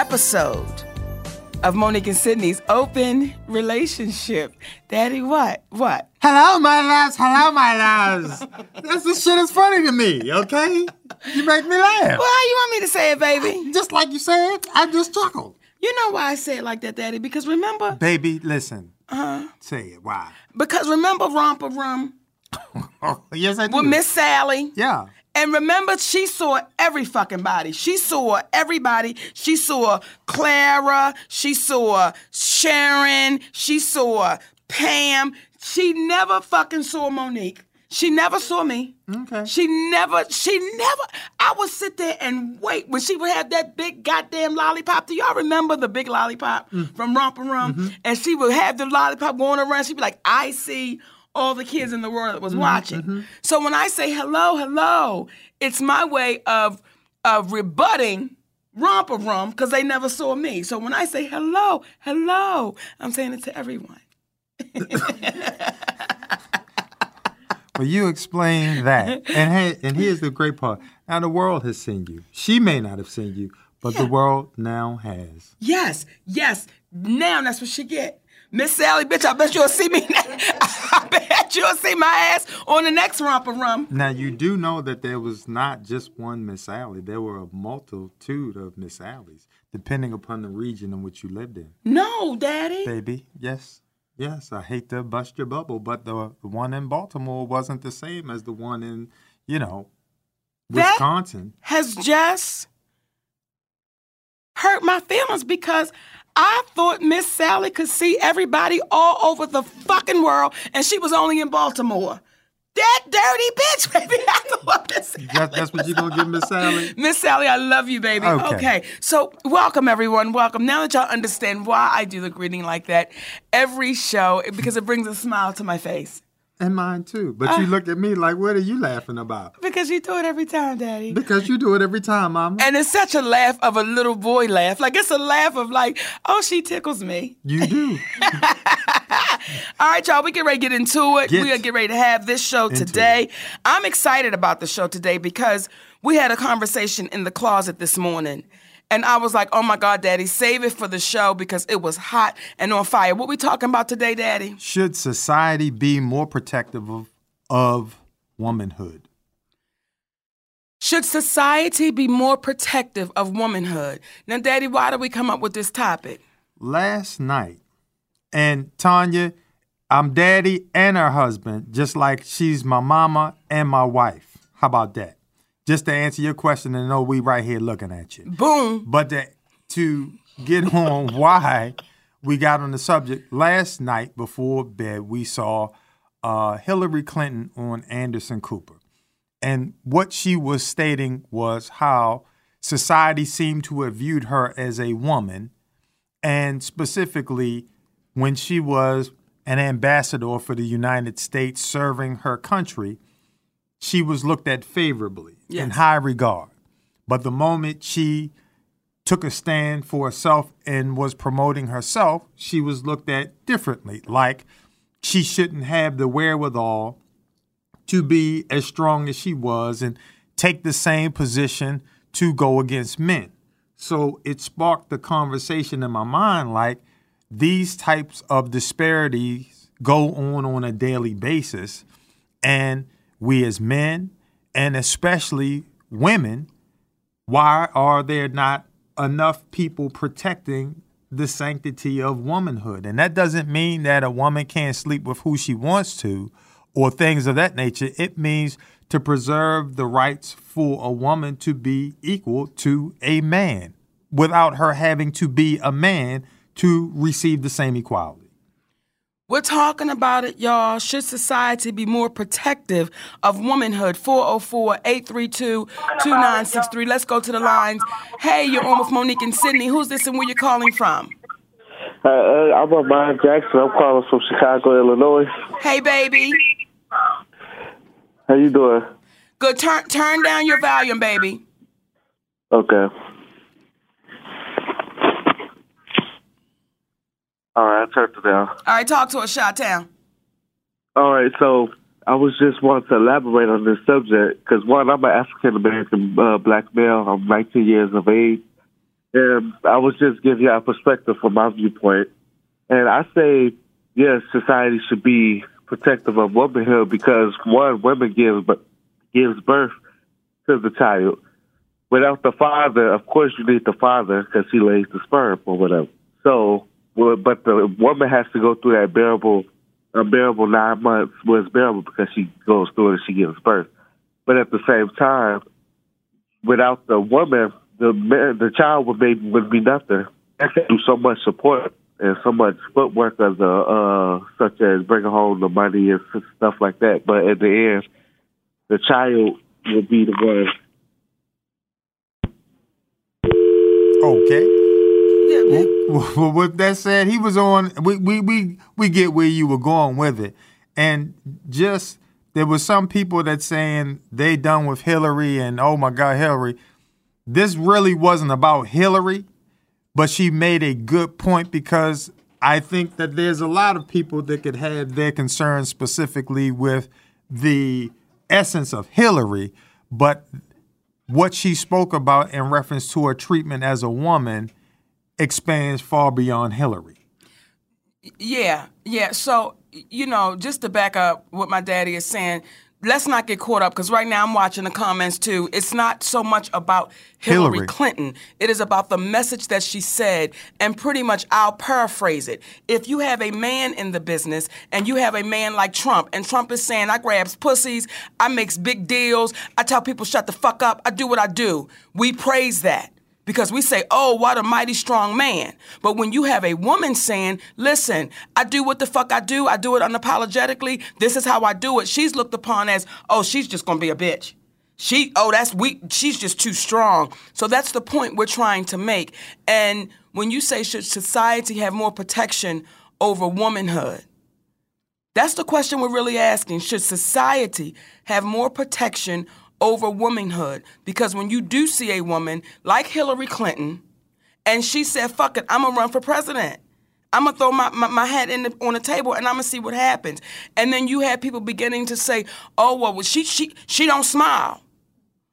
episode of Monique and Sydney's Open Relationship. Daddy, what? What? Hello, my loves. Hello, my loves. this, this shit is funny to me, okay? You make me laugh. Well, how you want me to say it, baby? Just like you said, I just chuckled. You know why I say it like that, Daddy? Because remember, Baby, listen. Uh-huh. Say it. Why? because remember Romper Room Oh, yes, I do. with Miss Sally? Yeah. And remember, she saw every fucking body. She saw everybody. She saw Clara. She saw Sharon. She saw Pam. She never fucking saw Monique. She never saw me. Okay. She never, she never, I would sit there and wait when she would have that big goddamn lollipop. Do y'all remember the big lollipop mm. from Romper Room? Mm-hmm. And she would have the lollipop going around. She'd be like, I see all the kids in the world that was mm-hmm, watching. Mm-hmm. So when I say hello, hello, it's my way of, of rebutting romp Romper Room because they never saw me. So when I say hello, hello, I'm saying it to everyone. Well, you explain that. and hey, and here's the great part. Now the world has seen you. She may not have seen you, but the world now has. Yes, yes. Now that's what she get. Miss Sally, bitch, I bet you'll see me. I bet you'll see my ass on the next Romper Room. Now you do know that there was not just one Miss Sally. There were a multitude of Miss Sallies, depending upon the region in which you lived in. No, Daddy. Baby, yes. Yes, I hate to bust your bubble, but the, the one in Baltimore wasn't the same as the one in, you know, That- Wisconsin. Has just hurt my feelings because I thought Miss Sally could see everybody all over the fucking world and she was only in Baltimore. That dirty bitch, baby. I thought Miss That, that's what you're going to give Miss Sally? Miss Sally, I love you, baby. Okay. Okay. So, welcome, everyone. Welcome. Now that y'all understand why I do the greeting like that every show, because it brings a smile to my face. And mine too. But Uh. you look at me like, what are you laughing about? Because you do it every time, Daddy. Because you do it every time, Mama. And it's such a laugh of a little boy laugh. Like, it's a laugh of, like, oh, she tickles me. You do. All right, y'all, we get ready to get into it. Get we are get ready to have this show today. I'm excited about the show today because we had a conversation in the closet this morning. And I was like, oh my God, Daddy, save it for the show because it was hot and on fire. What we talking about today, Daddy? Should society be more protective of, of womanhood? Should society be more protective of womanhood? Now, Daddy, why did we come up with this topic? Last night, and Tanya, I'm daddy and her husband, just like she's my mama and my wife. How about that? Just to answer your question and know we right here looking at you. Boom. But to, to get on why we got on the subject, last night before bed, we saw uh, Hillary Clinton on Anderson Cooper. And what she was stating was how society seemed to have viewed her as a woman, and specifically when she was an ambassador for the United States serving her country, she was looked at favorably in high regard. But the moment she took a stand for herself and was promoting herself, she was looked at differently. Like she shouldn't have the wherewithal to be as strong as she was and take the same position to go against men. So it sparked the conversation in my mind like these types of disparities go on on a daily basis and we as men and especially women why are there not enough people protecting the sanctity of womanhood? And that doesn't mean that a woman can't sleep with who she wants to or things of that nature. It means to preserve the rights for a woman to be equal to a man without her having to be a man to receive the same equality. We're talking about it, y'all. Should society be more protective of womanhood? 404 832 2963. Let's go to the lines. Hey, you're on with Monique and Sydney. Who's this and where you calling from? Uh, uh, I'm Amon Jackson. I'm calling from Chicago, Illinois. Hey, baby. How you doing? Good. Turn turn down your volume, baby. Okay. All right, I turned it down. All right, talk to us, Shot Town. All right, so I was just wanting to elaborate on this subject because one, I'm an African American uh, black male. I'm 19 years of age, and I was just giving you a perspective from my viewpoint. And I say, yes, society should be protective of womanhood because one, women give gives birth to the child. Without the father, of course, you need the father because he lays the sperm or whatever. So well, but the woman has to go through that bearable, unbearable nine months. Well, it's bearable because she goes through it and she gives birth. But at the same time, without the woman, the the child would be would be nothing. They can do so much support and so much footwork as a uh, such as bringing home the money and stuff like that. But at the end, the child will be the one. Okay. Well, with that said, he was on. We, we we we get where you were going with it, and just there was some people that saying they done with Hillary and oh my God, Hillary. This really wasn't about Hillary, but she made a good point because I think that there's a lot of people that could have their concerns specifically with the essence of Hillary, but what she spoke about in reference to her treatment as a woman expands far beyond Hillary. Yeah, yeah. So, you know, just to back up what my daddy is saying, let's not get caught up because right now I'm watching the comments too. It's not so much about Hillary, Hillary, Clinton. It is about the message that she said, and pretty much I'll paraphrase it. If you have a man in the business and you have a man like Trump, and Trump is saying, I grabs pussies, I makes big deals, I tell people shut the fuck up, I do what I do. We praise that because we say, oh, what a mighty strong man. But when you have a woman saying, listen, I do what the fuck I do, I do it unapologetically, this is how I do it, she's looked upon as, oh, she's just gonna be a bitch. She, oh, that's weak, she's just too strong. So that's the point we're trying to make. And when you say, should society have more protection over womanhood? That's the question we're really asking. Should society have more protection over womanhood. Because when you do see a woman like Hillary Clinton, and she said, fuck it, I'm gonna run for president. I'm gonna throw my, my, my hat in the, on the table and I'm gonna see what happens. And then you have people beginning to say, oh, well, she, she, she don't smile.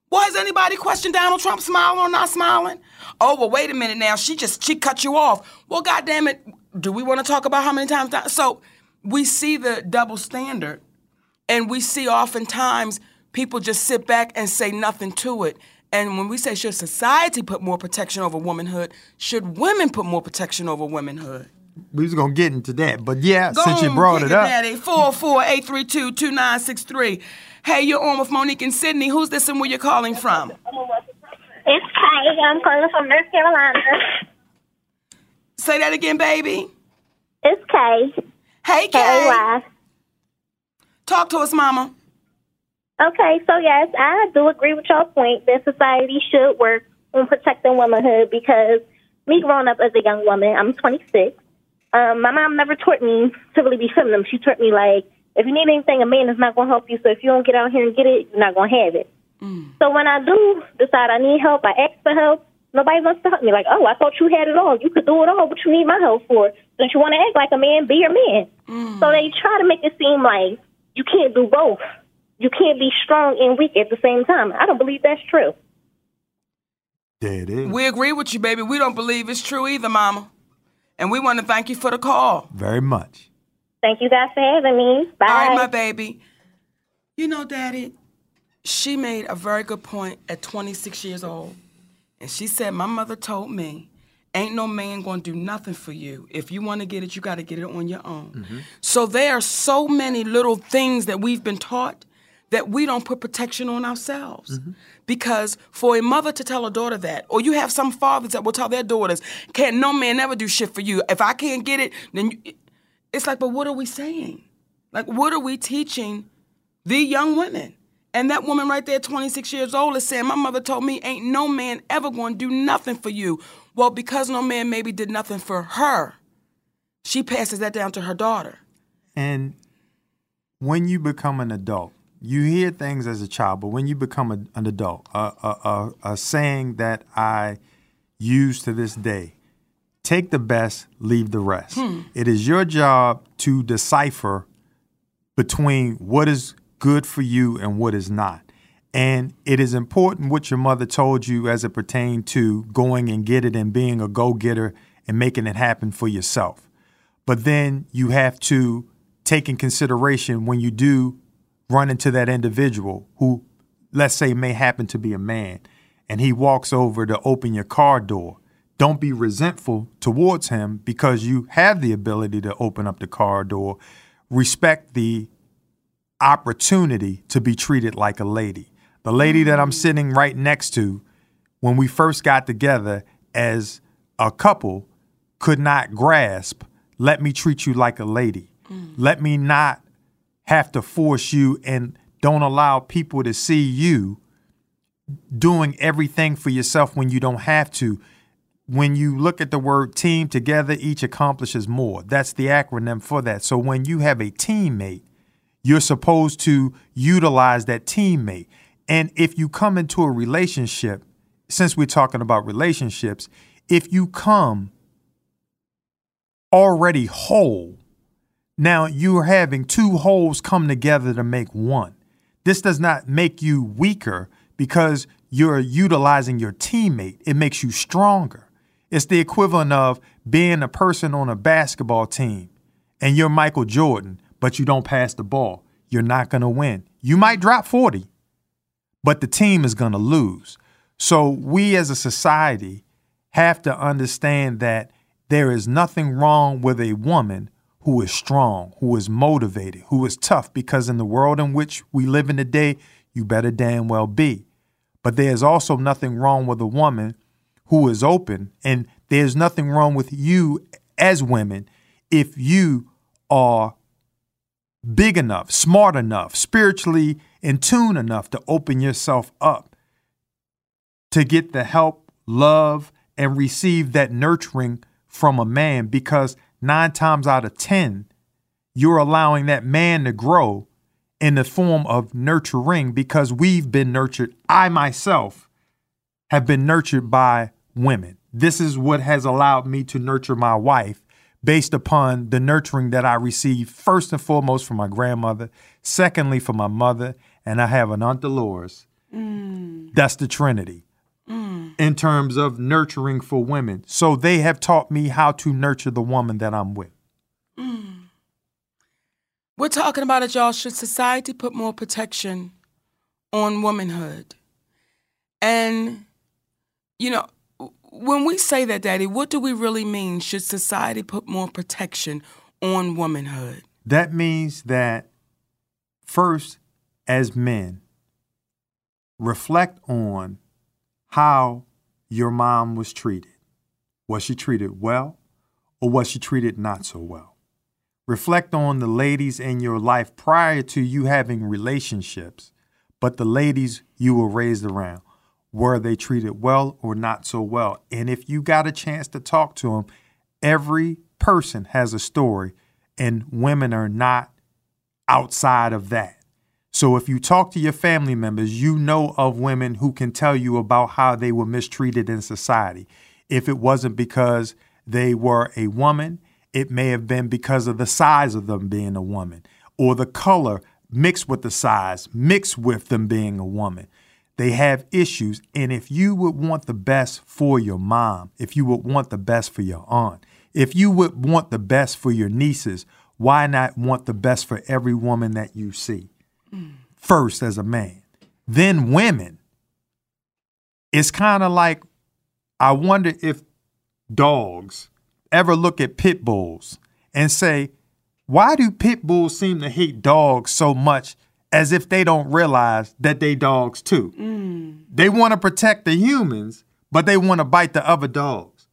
Well, has anybody questioned Donald Trump smiling or not smiling? Oh, well, wait a minute now. She just, she cut you off. Well, goddamn it, do we wanna talk about how many times? So we see the double standard and we see oftentimes people just sit back and say nothing to it. And when we say should society put more protection over womanhood, should women put more protection over womanhood? We was gonna get into that, but yeah, Go since you brought it up, Daddy. 448322963. Hey, you're on with Monique and Sydney. Who's this and where you're calling from? It's Kay. I'm calling from North Carolina. Say that again, baby. It's Kay. Hey, Kay. K-A-Y. Talk to us, mama. Okay, so yes, I do agree with your point that society should work on protecting womanhood because me growing up as a young woman, I'm 26. Um, my mom never taught me to really be feminine. She taught me like, if you need anything, a man is not going to help you. So if you don't get out here and get it, you're not going to have it. So when I do decide I need help, I ask for help. Nobody wants to help me. Like, oh, I thought you had it all. You could do it all. What you need my help for? Don't you want to act like a man? Be your man. So they try to make it seem like you can't do both you can't be strong and weak at the same time. I don't believe that's true. there it is. We agree with you, baby. We don't believe it's true either, mama. And we want to thank you for the call. Very much. Thank you guys for having me. Bye. All right, my baby. You know, Daddy, she made a very good point at 26 years old. And she said, My mother told me, ain't no man gonna do nothing for you. If you wanna get it, you gotta get it on your own. Mm-hmm. So there are so many little things that we've been taught that we don't put protection on ourselves. Mm-hmm. Because for a mother to tell a daughter that, or you have some fathers that will tell their daughters, can't no man ever do shit for you. If I can't get it, then you, it's like, but what are we saying? Like, what are we teaching the young women? And that woman right there, 26 years old, is saying, My mother told me, ain't no man ever to do nothing for you. Well, because no man maybe did nothing for her, she passes that down to her daughter. And when you become an adult, you hear things as a child, but when you become a, an adult, a, a, a, a saying that I use to this day take the best, leave the rest. Hmm. It is your job to decipher between what is good for you and what is not. And it is important what your mother told you as it pertained to going and get it and being a go getter and making it happen for yourself. But then you have to take in consideration when you do run into that individual who, let's say, may happen to be a man, and he walks over to open your car door. Don't be resentful towards him because you have the ability to open up the car door. Respect the opportunity to be treated like a lady. The lady that I'm sitting right next to, when we first got together as a couple, could not grasp, let me treat you like a lady. Mm. Let me not have to force you and don't allow people to see you doing everything for yourself when you don't have to. When you look at the word team, together each accomplishes more. That's the acronym for that. So when you have a teammate, you're supposed to utilize that teammate. And if you come into a relationship, since we're talking about relationships, if you come already whole, now you're having two wholes come together to make one. This does not make you weaker because you're utilizing your teammate. It makes you stronger. It's the equivalent of being a person on a basketball team and you're Michael Jordan, but you don't pass the ball. You're not going to win. You might drop 40, but the team is going to lose. So we as a society have to understand that there is nothing wrong with a woman who is strong, who is motivated, who is tough, because in the world in which we live in today, you better damn well be. But there's also nothing wrong with a woman who is open, and there's nothing wrong with you as women if you are big enough, smart enough, spiritually in tune enough to open yourself up to get the help, love, and receive that nurturing from a man because nine times out of 10, you're allowing that man to grow in the form of nurturing because we've been nurtured. I myself have been nurtured by women. This is what has allowed me to nurture my wife based upon the nurturing that I received first and foremost from my grandmother, secondly from my mother, and I have an Aunt Dolores. Mm. That's the Trinity in terms of nurturing for women. So they have taught me how to nurture the woman that I'm with. Mm. We're talking about it, y'all. Should society put more protection on womanhood? And, you know, when we say that, Daddy, what do we really mean? Should society put more protection on womanhood? That means that first, as men, reflect on how your mom was treated. Was she treated well or was she treated not so well? Reflect on the ladies in your life prior to you having relationships, but the ladies you were raised around. Were they treated well or not so well? And if you got a chance to talk to them, every person has a story, and women are not outside of that. So if you talk to your family members, you know of women who can tell you about how they were mistreated in society. If it wasn't because they were a woman, it may have been because of the size of them being a woman or the color mixed with the size, mixed with them being a woman. They have issues. And if you would want the best for your mom, if you would want the best for your aunt, if you would want the best for your nieces, why not want the best for every woman that you see? First, as a man, then women. It's kind of like I wonder if dogs ever look at pit bulls and say, why do pit bulls seem to hate dogs so much as if they don't realize that they dogs too? Mm. They want to protect the humans, but they want to bite the other dogs.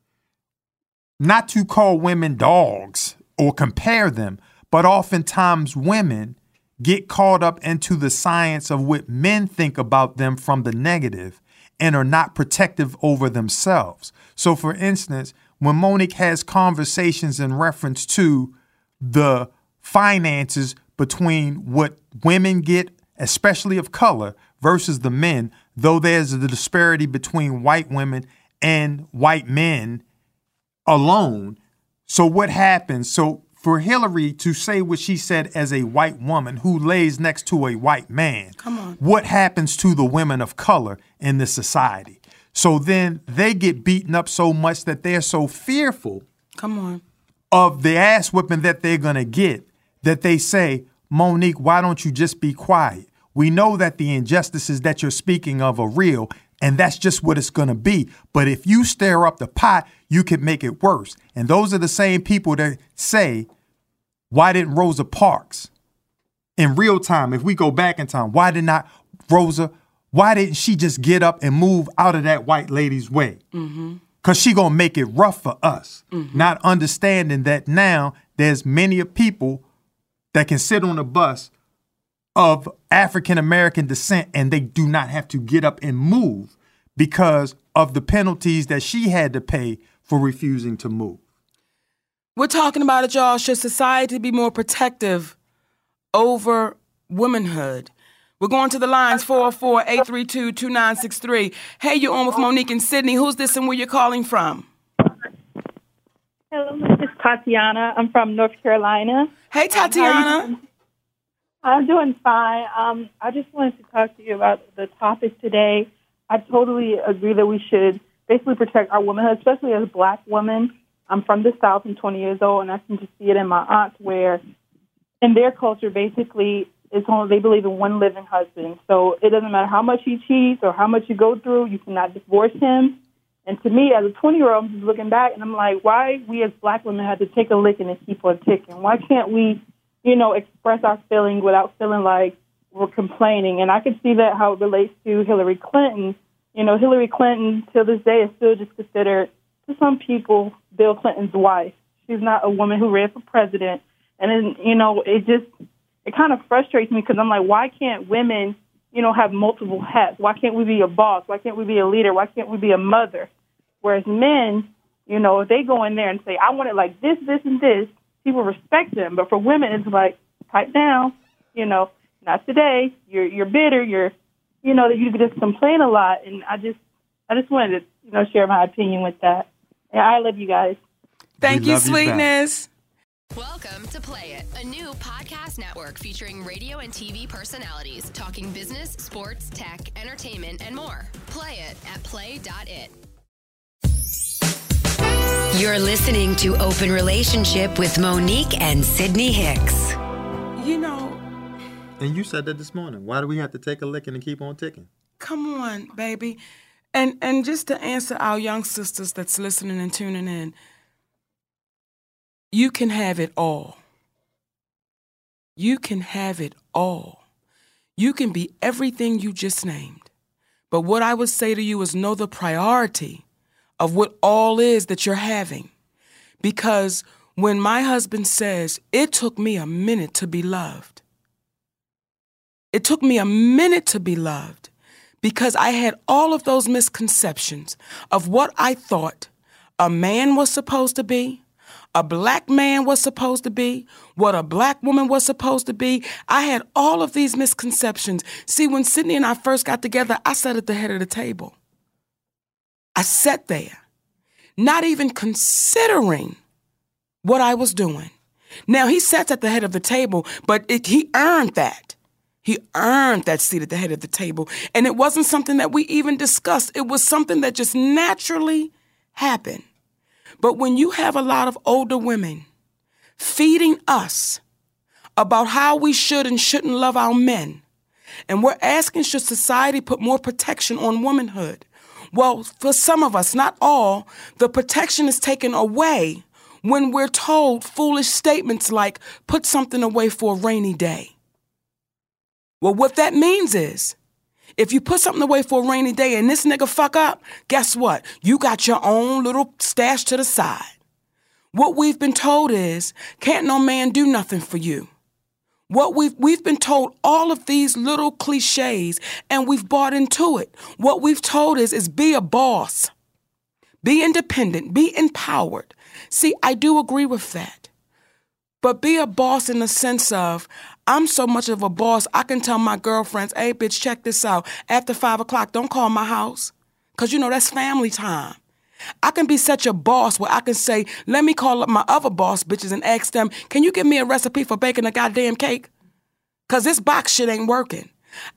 Not to call women dogs or compare them, but oftentimes women get caught up into the science of what men think about them from the negative and are not protective over themselves. So, for instance, when Monique has conversations in reference to the finances between what women get, especially of color, versus the men, though there's a disparity between white women and white men alone. So, what happens? So, for Hillary to say what she said as a white woman who lays next to a white man, come on, what happens to the women of color in this society? So then they get beaten up so much that they're so fearful. Come on. Of the ass whipping that they're gonna get that they say, Monique, why don't you just be quiet? We know that the injustices that you're speaking of are real, and that's just what it's gonna be. But if you stir up the pot, you can make it worse. And those are the same people that say, why didn't Rosa Parks in real time, if we go back in time, why did not Rosa, why didn't she just get up and move out of that white lady's way? Mm-hmm. Cause she gonna make it rough for us, mm-hmm. not understanding that now there's many of people that can sit on a bus of African American descent and they do not have to get up and move because of the penalties that she had to pay for refusing to move. We're talking about it, y'all. Should society be more protective over womanhood? We're going to the lines 404 832 2963. Hey, you're on with Monique and Sydney. Who's this and where you're calling from? Hello, this is Tatiana. I'm from North Carolina. Hey, Tatiana. I'm doing fine. Um, I just wanted to talk to you about the topic today. I totally agree that we should basically protect our womanhood, especially as black women. I'm from the South. I'm 20 years old, and I can just see it in my aunts where, in their culture, basically, it's only they believe in one living husband. So it doesn't matter how much he cheats or how much you go through, you cannot divorce him. And to me, as a 20 year old, I'm just looking back and I'm like, why we as black women had to take a licking and keep on ticking? Why can't we, you know, express our feelings without feeling like we're complaining? And I can see that how it relates to Hillary Clinton. You know, Hillary Clinton, till this day, is still just considered, to some people, Bill Clinton's wife. She's not a woman who ran for president. And then, you know, it just, it kind of frustrates me because I'm like, why can't women, you know, have multiple hats? Why can't we be a boss? Why can't we be a leader? Why can't we be a mother? Whereas men, you know, if they go in there and say, I want it like this, this, and this, people respect them. But for women, it's like, pipe down, you know, not today. You're you're bitter. You're, you know, that you just complain a lot. And I just, I just wanted to, you know, share my opinion with that. And I love you guys. Thank we you, sweetness. Welcome to Play It, a new podcast network featuring radio and TV personalities talking business, sports, tech, entertainment, and more. Play it at play.it. You're listening to Open Relationship with Monique and Sydney Hicks. You know. And you said that this morning. Why do we have to take a licking and keep on ticking? Come on, baby. And and just to answer our young sisters that's listening and tuning in, you can have it all. You can have it all. You can be everything you just named. But what I would say to you is know the priority of what all is that you're having. Because when my husband says, it took me a minute to be loved, it took me a minute to be loved because I had all of those misconceptions of what I thought a man was supposed to be, a black man was supposed to be, what a black woman was supposed to be. I had all of these misconceptions. See, when Sydney and I first got together, I sat at the head of the table. I sat there, not even considering what I was doing. Now, he sat at the head of the table, but it, he earned that. He earned that seat at the head of the table. And it wasn't something that we even discussed, it was something that just naturally happened. But when you have a lot of older women feeding us about how we should and shouldn't love our men, and we're asking should society put more protection on womanhood, Well, for some of us, not all, the protection is taken away when we're told foolish statements like, put something away for a rainy day. Well, what that means is, if you put something away for a rainy day and this nigga fuck up, guess what? You got your own little stash to the side. What we've been told is, can't no man do nothing for you. What we've we've been told all of these little cliches and we've bought into it. What we've told is is be a boss. Be independent, be empowered. See, I do agree with that. But be a boss in the sense of I'm so much of a boss, I can tell my girlfriends, hey, bitch, check this out. After five o'clock, don't call my house. Because, you know, that's family time. I can be such a boss where I can say, let me call up my other boss bitches and ask them, can you give me a recipe for baking a goddamn cake? Because this box shit ain't working.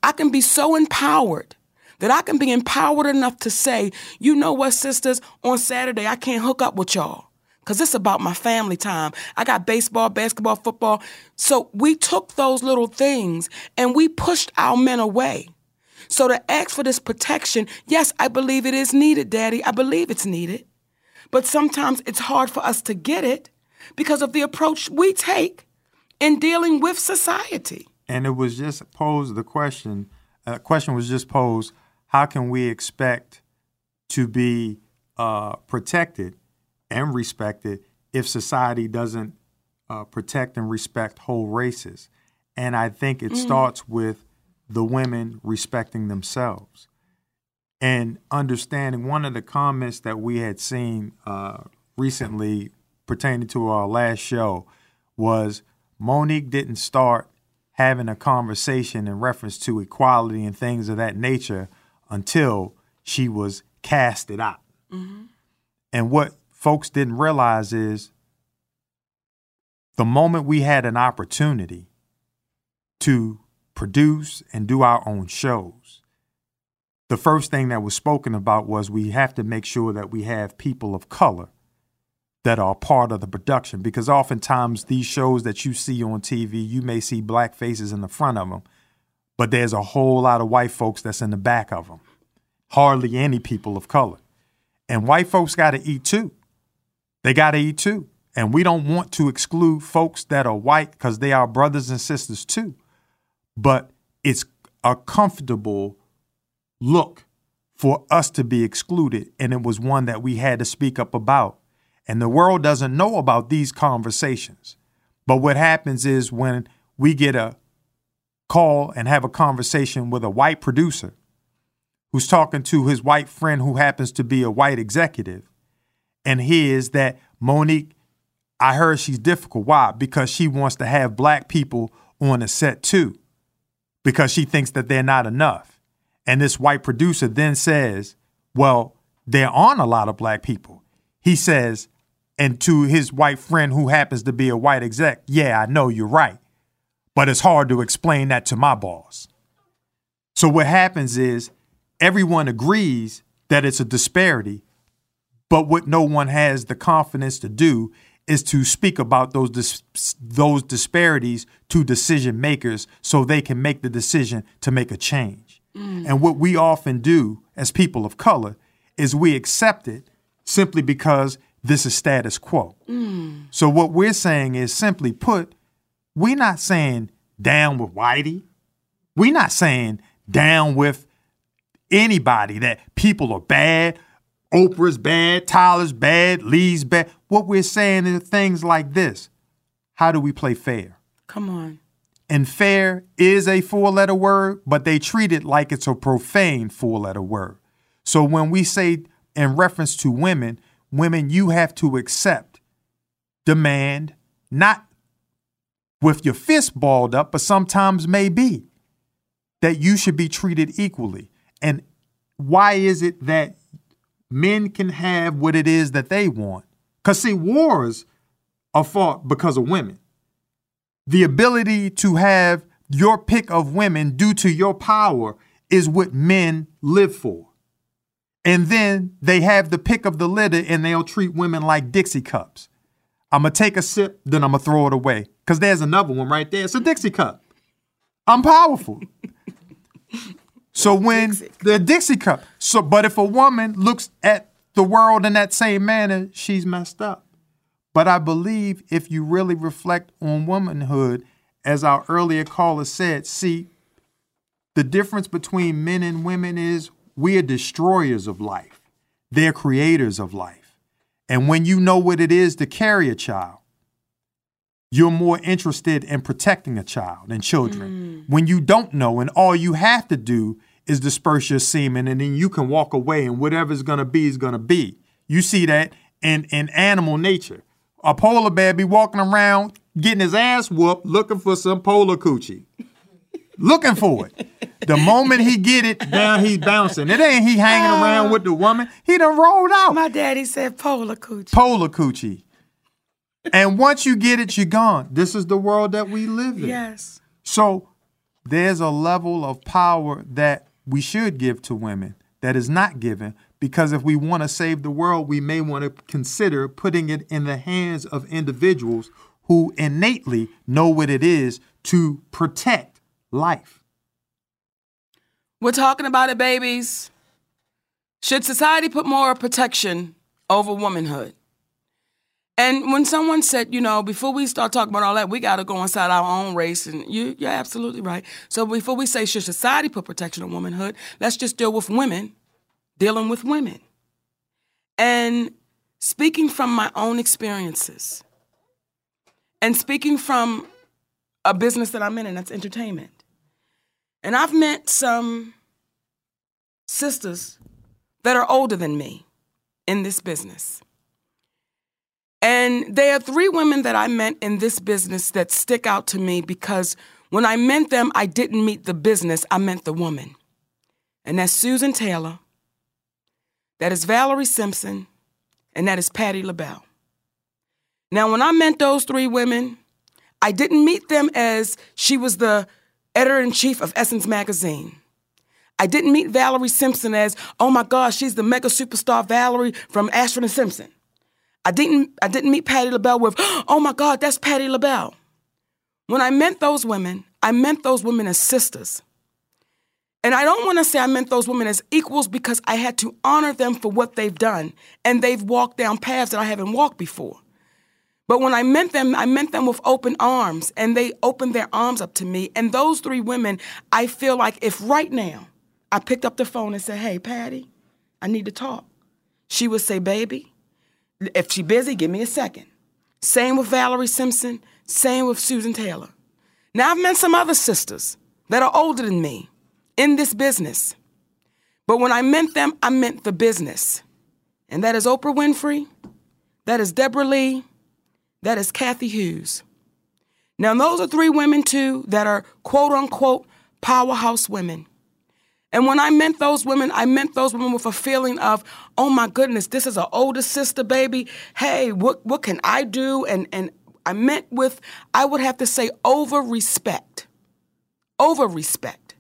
I can be so empowered that I can be empowered enough to say, you know what, sisters, on Saturday I can't hook up with y'all because it's about my family time. I got baseball, basketball, football. So we took those little things and we pushed our men away. So to ask for this protection, yes, I believe it is needed, Daddy. I believe it's needed. But sometimes it's hard for us to get it because of the approach we take in dealing with society. And it was just posed the question, a uh, question was just posed, how can we expect to be uh, protected and respected if society doesn't uh, protect and respect whole races. And I think it mm. starts with the women respecting themselves and understanding. One of the comments that we had seen uh, recently pertaining to our last show was Monique didn't start having a conversation in reference to equality and things of that nature until she was casted out. Mm-hmm. And what folks didn't realize is the moment we had an opportunity to produce and do our own shows, the first thing that was spoken about was we have to make sure that we have people of color that are part of the production because oftentimes these shows that you see on TV, you may see black faces in the front of them, but there's a whole lot of white folks that's in the back of them. Hardly any people of color. And white folks got to eat too. They got to eat too. And we don't want to exclude folks that are white because they are brothers and sisters too. But it's a comfortable look for us to be excluded. And it was one that we had to speak up about. And the world doesn't know about these conversations. But what happens is when we get a call and have a conversation with a white producer who's talking to his white friend who happens to be a white executive, and hears that Monique, I heard she's difficult. Why? Because she wants to have black people on the set too, because she thinks that they're not enough. And this white producer then says, Well, there aren't a lot of black people. He says, and to his white friend who happens to be a white exec, Yeah, I know you're right. But it's hard to explain that to my boss. So what happens is everyone agrees that it's a disparity, but what no one has the confidence to do is to speak about those dis- those disparities to decision makers so they can make the decision to make a change. Mm. And what we often do as people of color is we accept it simply because this is status quo. Mm. So what we're saying is simply put, we're not saying down with Whitey. We're not saying down with anybody that people are bad Oprah's bad, Tyler's bad, Lee's bad. What we're saying is things like this How do we play fair? Come on. And fair is a four letter word, but they treat it like it's a profane four letter word. So when we say in reference to women, women, you have to accept, demand, not with your fist balled up, but sometimes maybe that you should be treated equally. And why is it that men can have what it is that they want. Because, see, wars are fought because of women. The ability to have your pick of women due to your power is what men live for. And then they have the pick of the litter and they'll treat women like Dixie cups. I'm going to take a sip, then I'm going to throw it away. Because there's another one right there. It's a Dixie cup. I'm powerful. So when the Dixie cup. So but if a woman looks at the world in that same manner, she's messed up. But I believe if you really reflect on womanhood, as our earlier caller said, see, the difference between men and women is we are destroyers of life. They're creators of life. And when you know what it is to carry a child, you're more interested in protecting a child and children. Mm. When you don't know, and all you have to do is disperse your semen, and then you can walk away, and whatever's gonna be is gonna be. You see that in, in animal nature. A polar bear be walking around getting his ass whooped looking for some polar coochie. looking for it. The moment he get it, down he's bouncing. It ain't he hanging oh. around with the woman. He done rolled out. My daddy said polar coochie. Polar coochie. And once you get it, you're gone. This is the world that we live in. Yes. So there's a level of power that we should give to women that is not given because if we want to save the world, we may want to consider putting it in the hands of individuals who innately know what it is to protect life. We're talking about it, babies. Should society put more protection over womanhood? And when someone said, you know, before we start talking about all that, we got to go inside our own race, and you, you're absolutely right. So before we say should society put protection on womanhood, let's just deal with women dealing with women. And speaking from my own experiences, and speaking from a business that I'm in, and that's entertainment. And I've met some sisters that are older than me in this business. And there are three women that I met in this business that stick out to me because when I met them, I didn't meet the business, I meant the woman. And that's Susan Taylor, that is Valerie Simpson, and that is Patti LaBelle. Now, when I met those three women, I didn't meet them as she was the editor in chief of Essence Magazine. I didn't meet Valerie Simpson as, oh my gosh, she's the mega superstar Valerie from Ashford and Simpson. I didn't I didn't meet Patti LaBelle with, oh my God, that's Patti LaBelle. When I met those women, I meant those women as sisters. And I don't want to say I meant those women as equals because I had to honor them for what they've done. And they've walked down paths that I haven't walked before. But when I meant them, I meant them with open arms, and they opened their arms up to me. And those three women, I feel like if right now I picked up the phone and said, Hey, Patti, I need to talk, she would say, Baby, if she busy, give me a second. Same with Valerie Simpson, same with Susan Taylor. Now, I've met some other sisters that are older than me in this business. But when I meant them, I meant the business. And that is Oprah Winfrey, that is Debra Lee, that is Cathy Hughes. Now, those are three women, too, that are quote unquote powerhouse women. And when I meant those women, I meant those women with a feeling of, oh my goodness, this is an older sister, baby. Hey, what, what can I do? And, and I meant with, I would have to say, over respect. Over respect.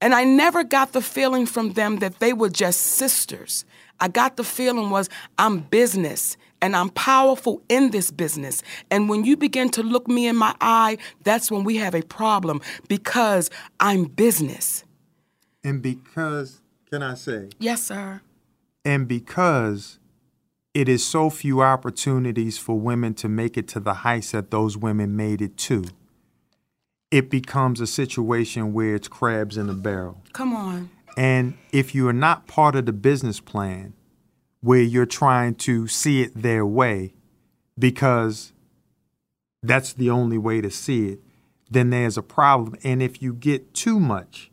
And I never got the feeling from them that they were just sisters. I got the feeling was, I'm business and I'm powerful in this business. And when you begin to look me in my eye, that's when we have a problem because I'm business. And because, can I say? Yes, sir. And because it is so few opportunities for women to make it to the heights that those women made it to, it becomes a situation where it's crabs in a barrel. Come on. And if you are not part of the business plan where you're trying to see it their way because that's the only way to see it, then there's a problem. And if you get too much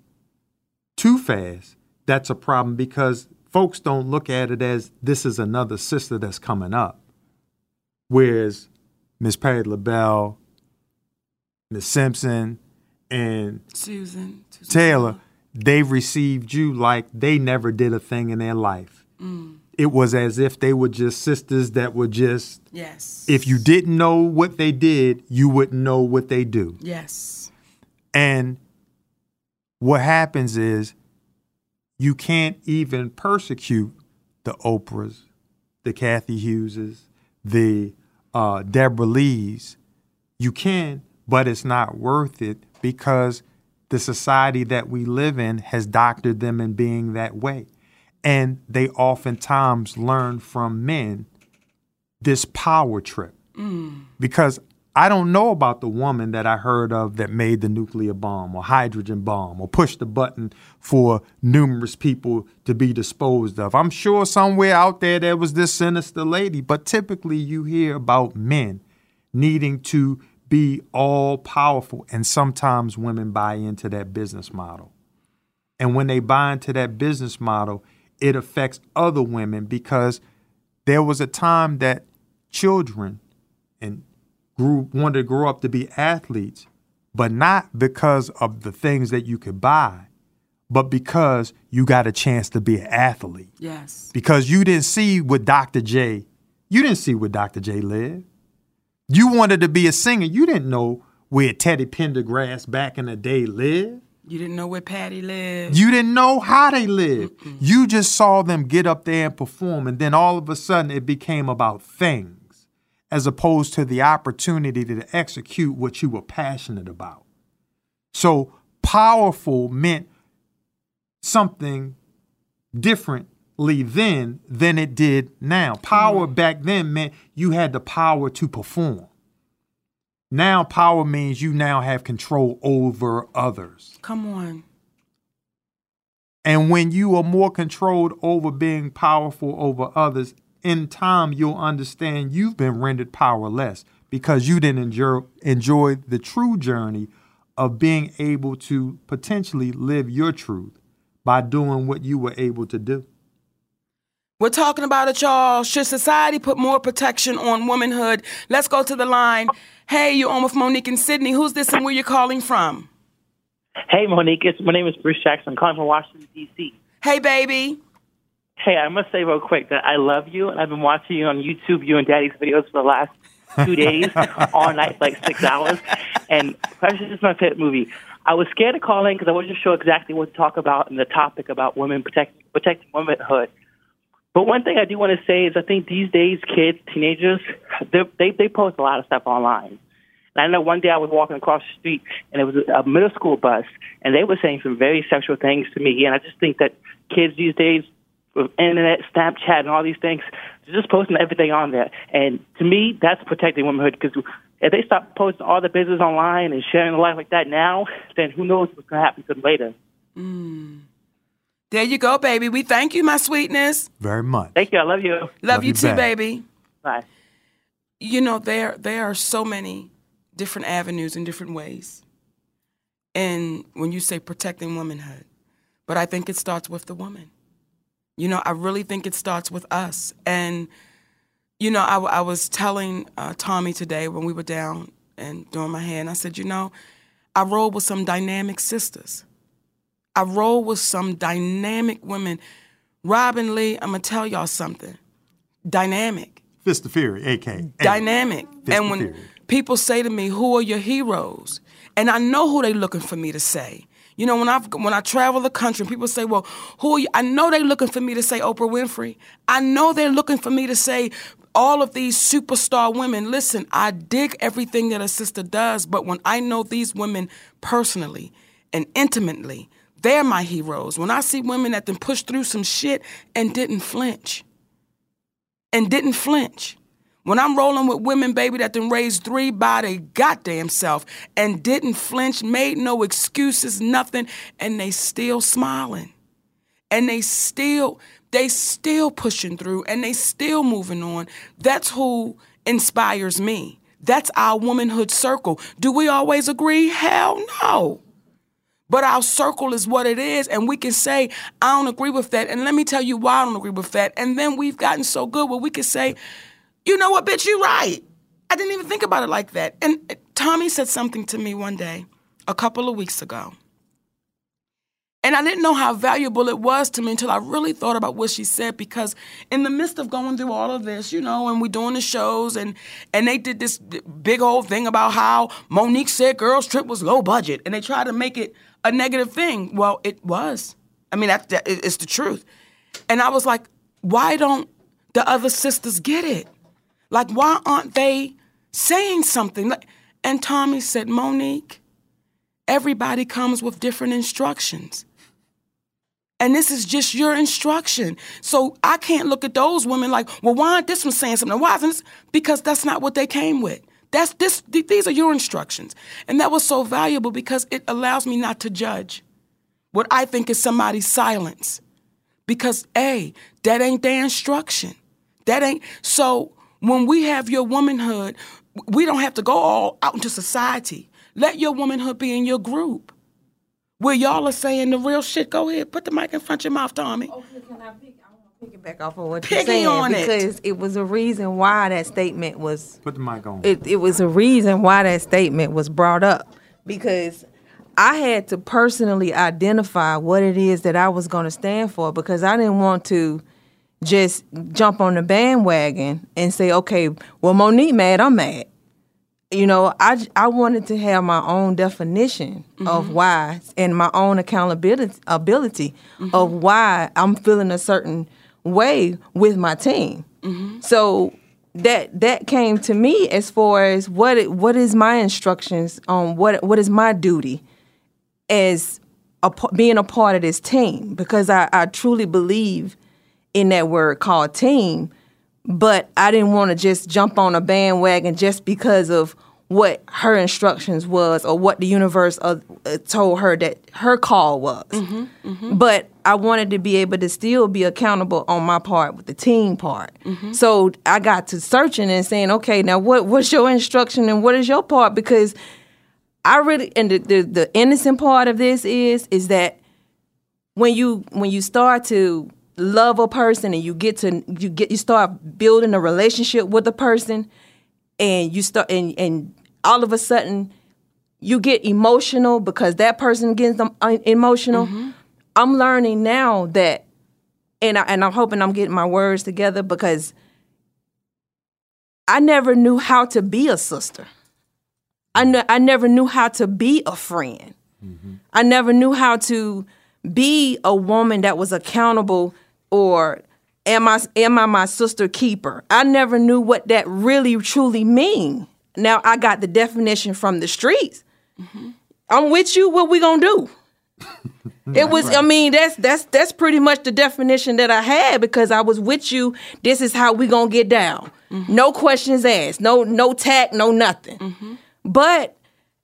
too fast, that's a problem because folks don't look at it as this is another sister that's coming up. Whereas Miss Patti LaBelle, Miss Simpson, and Susan, Susan Taylor, they received you like they never did a thing in their life. Mm. It was as if they were just sisters that were just. Yes. If you didn't know what they did, you wouldn't know what they do. Yes. And what happens is you can't even persecute the Oprahs, the Cathy Hugheses, the uh, Debra Lees. You can, but it's not worth it because the society that we live in has doctored them in being that way. And they oftentimes learn from men this power trip. Because I don't know about the woman that I heard of that made the nuclear bomb or hydrogen bomb or pushed the button for numerous people to be disposed of. I'm sure somewhere out there there was this sinister lady, but typically you hear about men needing to be all powerful, and sometimes women buy into that business model. And when they buy into that business model, it affects other women because there was a time that children and grew wanted to grow up to be athletes, but not because of the things that you could buy, but because you got a chance to be an athlete. Yes. Because you didn't see what Dr. J, you didn't see where Dr. J lived. You wanted to be a singer. You didn't know where Teddy Pendergrass back in the day lived. You didn't know where Patti lived. You didn't know how they lived. You just saw them get up there and perform, and then all of a sudden it became about things as opposed to the opportunity to execute what you were passionate about. So powerful meant something differently then than it did now. Power mm-hmm. back then meant you had the power to perform. Now, power means you now have control over others. Come on. And when you are more controlled over being powerful over others, in time you'll understand you've been rendered powerless because you didn't enjoy, enjoy the true journey of being able to potentially live your truth by doing what you were able to do. We're talking about it, y'all. Should society put more protection on womanhood? Let's go to the line. Hey, you're on with Monique and Sydney. Who's this and where you're calling from? Hey, Monique. It's, my name is Bruce Jackson. I'm calling from Washington, D.C. Hey, baby. Hey, I must say real quick that I love you, and I've been watching you on YouTube, you and Daddy's videos for the last two days, all night, like six hours. And Precious is my favorite movie. I was scared to call in because I wasn't sure exactly what to talk about and the topic about women protecting protecting womanhood. But one thing I do want to say is I think these days kids, teenagers, they they, they post a lot of stuff online. And I know one day I was walking across the street and it was a middle school bus, and they were saying some very sexual things to me. And I just think that kids these days, with internet, Snapchat, and all these things, they're just posting everything on there. And to me, that's protecting womanhood because if they stop posting all the business online and sharing their life like that now, then who knows what's going to happen to them later. Mm. There you go, baby. We thank you, my sweetness. Very much. Thank you. I love you. Love, Love you, you too, back. baby. Bye. You know, there there are so many different avenues and different ways. And when you say protecting womanhood, but I think it starts with the woman. You know, I really think it starts with us. And you know, I, I was telling uh, Tommy today when we were down and doing my hair, and I said, you know, I roll with some dynamic sisters. I roll with some dynamic women. Robin Lee, I'm gonna tell y'all something. Dynamic Fist of Fury, AK. dynamic. Fist and when Fury. people say to me, "Who are your heroes?" and I know who they looking for me to say. You know, when I when I travel the country, people say, "Well, who are you?" I know they're looking for me to say Oprah Winfrey. I know they're looking for me to say all of these superstar women. Listen, I dig everything that a sister does, but when I know these women personally and intimately, they're my heroes. When I see women that then pushed through some shit and didn't flinch and didn't flinch. When I'm rolling with women, baby, that done raised three by their goddamn self and didn't flinch, made no excuses, nothing, and they still smiling. And they still, they still pushing through and they still moving on. That's who inspires me. That's our womanhood circle. Do we always agree? Hell no. But our circle is what it is, and we can say, I don't agree with that. And let me tell you why I don't agree with that. And then we've gotten so good where we can say, you know what, bitch, you right. I didn't even think about it like that. And Tommy said something to me one day, a couple of weeks ago. And I didn't know how valuable it was to me until I really thought about what she said because in the midst of going through all of this, you know, and we're doing the shows and and they did this big old thing about how Monique said girls trip was low budget and they tried to make it a negative thing. Well, it was. I mean, that, that it's the truth. And I was like, why don't the other sisters get it? Like, why aren't they saying something? And Tommy said, Monique, everybody comes with different instructions. And this is just your instruction. So I can't look at those women like, well, why aren't this one saying something? Why isn't this? Because that's not what they came with. That's this. th- These are your instructions, and that was so valuable because it allows me not to judge what I think is somebody's silence, because a that ain't their instruction. That ain't so. When we have your womanhood, we don't have to go all out into society. Let your womanhood be in your group, where y'all are saying the real shit. Go ahead, put the mic in front of your mouth, Tommy. Okay, can I Pick off of what Piggy you're saying on it. because it. was a reason why that statement was Put the mic on. it, it was a reason why that statement was brought up because I had to personally identify what it is that I was going to stand for because I didn't want to just jump on the bandwagon and say, okay, well, Monique mad, I'm mad. You know, I, I wanted to have my own definition of mm-hmm. why and my own accountability ability mm-hmm. of why I'm feeling a certain way with my team. Mm-hmm. So that that came to me as far as what it, what is my instructions on what what is my duty as a, being a part of this team because I, I truly believe in that word called team, but I didn't want to just jump on a bandwagon just because of what her instructions was or what the universe uh, uh, told her that her call was. But I wanted to be able to still be accountable on my part with the team part. So I got to searching and saying, okay, now what what's your instruction and what is your part? Because I really and the, the the innocent part of this is is that when you when you start to love a person and you get to you get you start building a relationship with a person and you start and and all of a sudden you get emotional because that person gets them emotional. Mm-hmm. I'm learning now that and I, and I'm hoping I'm getting my words together because I never knew how to be a sister. I, ne- I never knew how to be a friend. Mm-hmm. I never knew how to be a woman that was accountable or am I am I my sister keeper? I never knew what that really truly mean. Now I got the definition from the streets. Mm-hmm. I'm with you. What we gonna do? It was. I mean, that's that's that's pretty much the definition that I had because I was with you. This is how we gonna get down. Mm-hmm. No questions asked. No no tact. No nothing. Mm-hmm. But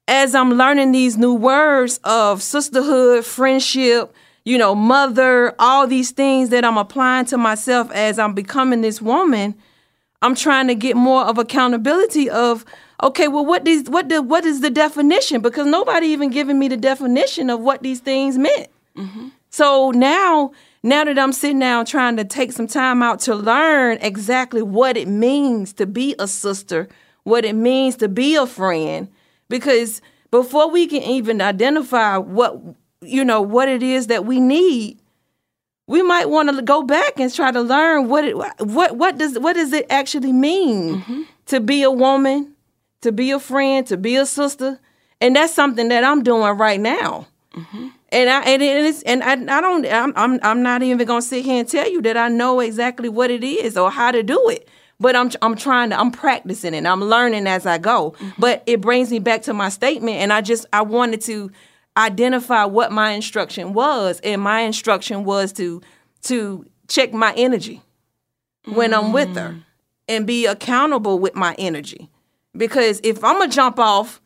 as I'm learning these new words of sisterhood, friendship, you know, mother, all these things that I'm applying to myself as I'm becoming this woman, I'm trying to get more of accountability of okay, well what these what the what is the definition? Because nobody even giving me the definition of what these things meant. Mm-hmm. So now now that I'm sitting down trying to take some time out to learn exactly what it means to be a sister, what it means to be a friend, because before we can even identify what you know what it is that we need, we might want to go back and try to learn what it what what does what does it actually mean mm-hmm. to be a woman, to be a friend, to be a sister, and that's something that I'm doing right now. Mm-hmm. And I and it is and I, I don't I'm, I'm I'm not even gonna sit here and tell you that I know exactly what it is or how to do it. But I'm I'm trying to I'm practicing it. I'm learning as I go. Mm-hmm. But it brings me back to my statement, and I just I wanted to identify what my instruction was, and my instruction was to to check my energy when I'm with her mm. and be accountable with my energy. Because if I'm gonna jump off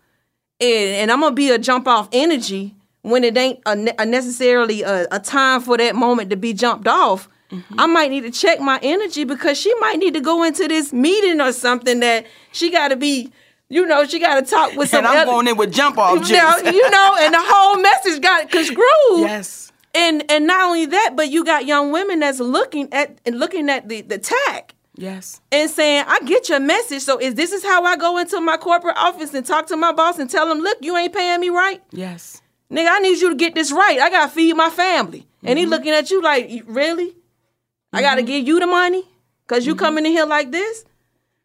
and, and I'm gonna be a jump off energy when it ain't a, a necessarily a, a time for that moment to be jumped off, mm-hmm. I might need to check my energy because she might need to go into this meeting or something that she got to be, you know, she got to talk with some. And I'm other- going in with jump off you know, you know, and the whole message got screwed. Yes. And and not only that, but you got young women that's looking at and looking at the the tag Yes. and saying, I get your message. So is this is how I go into my corporate office and talk to my boss and tell them, look, you ain't paying me right? Yes. Nigga, I need you to get this right. I gotta feed my family. And he mm-hmm. looking at you like, "You- really? I gotta mm-hmm. give you the money? Cause you mm-hmm. coming in here like this?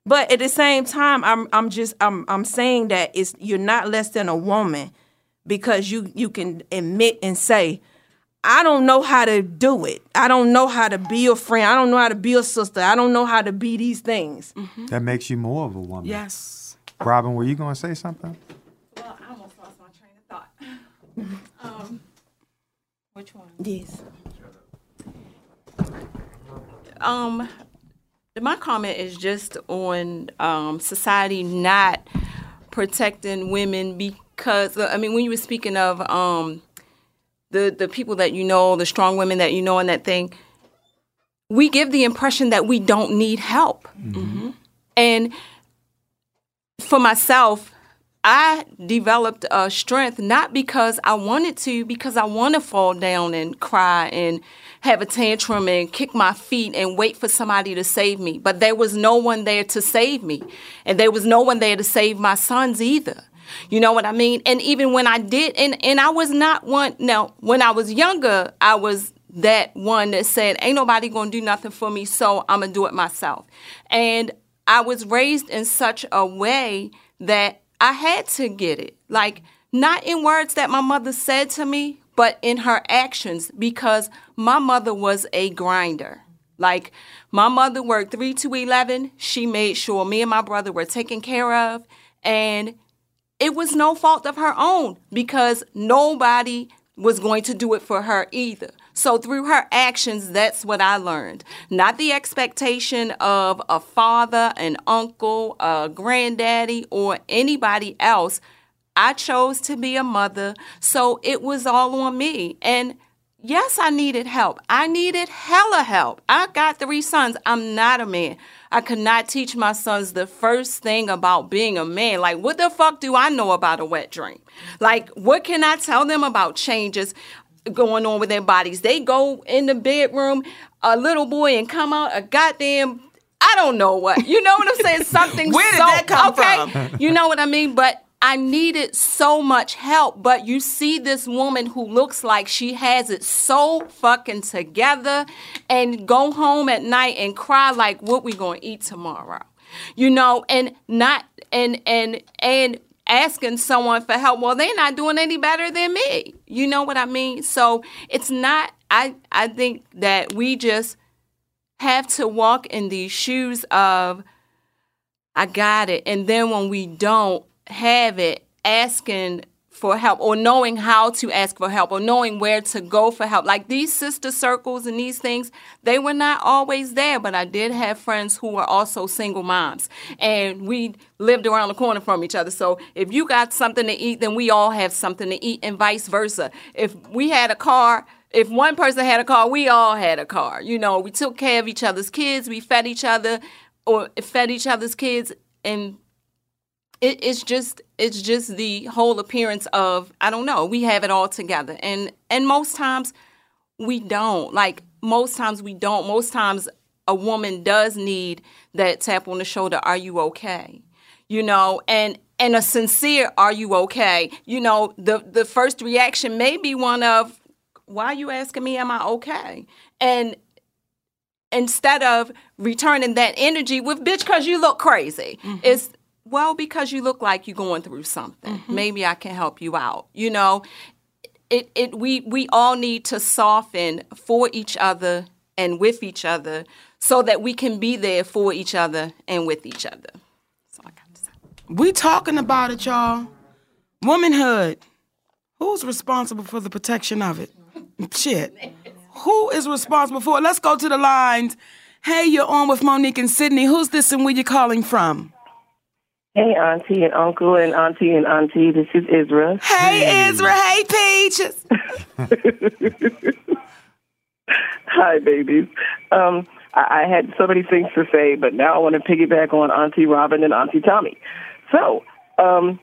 But at the same time, I'm I'm just I'm I'm saying that it's you're not less than a woman because you you can admit and say, I don't know how to do it. I don't know how to be a friend. I don't know how to be a sister. I don't know how to be these things. That makes you more of a woman. Yes. Robin, were you going to say something? Well, I almost lost my train of thought. Um, which one? Yes. Um, my comment is just on um, society not protecting women because I mean, when you were speaking of um, the the people that you know, the strong women that you know, and that thing, we give the impression that we don't need help. And for myself, I developed a strength not because I wanted to, because I want to fall down and cry and have a tantrum and kick my feet and wait for somebody to save me. But there was no one there to save me. And there was no one there to save my sons either. You know what I mean? And even when I did, and, and I was not one, now, when I was younger, I was that one that said, Ain't nobody gonna do nothing for me, so I'm gonna do it myself. And I was raised in such a way that I had to get it. Like, not in words that my mother said to me, but in her actions, because my mother was a grinder. Like, my mother worked 3 to 11. She made sure me and my brother were taken care of. And it was no fault of her own because nobody was going to do it for her either. So through her actions, that's what I learned. Not the expectation of a father, an uncle, a granddaddy, or anybody else. I chose to be a mother, so it was all on me. And yes, I needed help. I needed hella help. I got three sons. I'm not a man. I could not teach my sons the first thing about being a man. Like, what the fuck do I know about a wet dream? Like, what can I tell them about changes going on with their bodies? They go in the bedroom, a little boy, and come out a goddamn. I don't know what. You know what I'm saying? Something Where did so, that come okay? from? You know what I mean? But I needed so much help. But you see this woman who looks like she has it so fucking together and go home at night and cry like what we gonna eat tomorrow. You know, and not and and and asking someone for help. Well, they're not doing any better than me. You know what I mean? So it's not I I think that we just have to walk in these shoes of I got it. And then when we don't have it, asking for help or knowing how to ask for help or knowing where to go for help. Like these sister circles and these things, they were not always there, but I did have friends who were also single moms and we lived around the corner from each other. So if you got something to eat, then we all have something to eat and vice versa. If we had a car, if one person had a car, we all had a car. You know, we took care of each other's kids, we fed each other or fed each other's kids and it, it's just it's just the whole appearance of I don't know. We have it all together, and and most times we don't. Like most times we don't. Most times a woman does need that tap on the shoulder. Are you okay? You know, and and a sincere Are you okay? You know, the the first reaction may be one of Why are you asking me? Am I okay? And instead of returning that energy with bitch because you look crazy mm-hmm. it's well because you look like you're going through something mm-hmm. maybe i can help you out you know it, it we we all need to soften for each other and with each other so that we can be there for each other and with each other So I got this. We talking about it, y'all. Womanhood. Who's responsible for the protection of it? Shit. Who is responsible for it? Let's go to the lines. Hey, you're on with Monique and Sydney. Who's this and where you calling from? Hey, Auntie and Uncle and Auntie and Auntie. This is Isra. Hey, Ezra. Hey, Peaches. Hi, babies. Um, I, I had so many things to say, but now I want to piggyback on Auntie Robin and Auntie Tommy. So, um,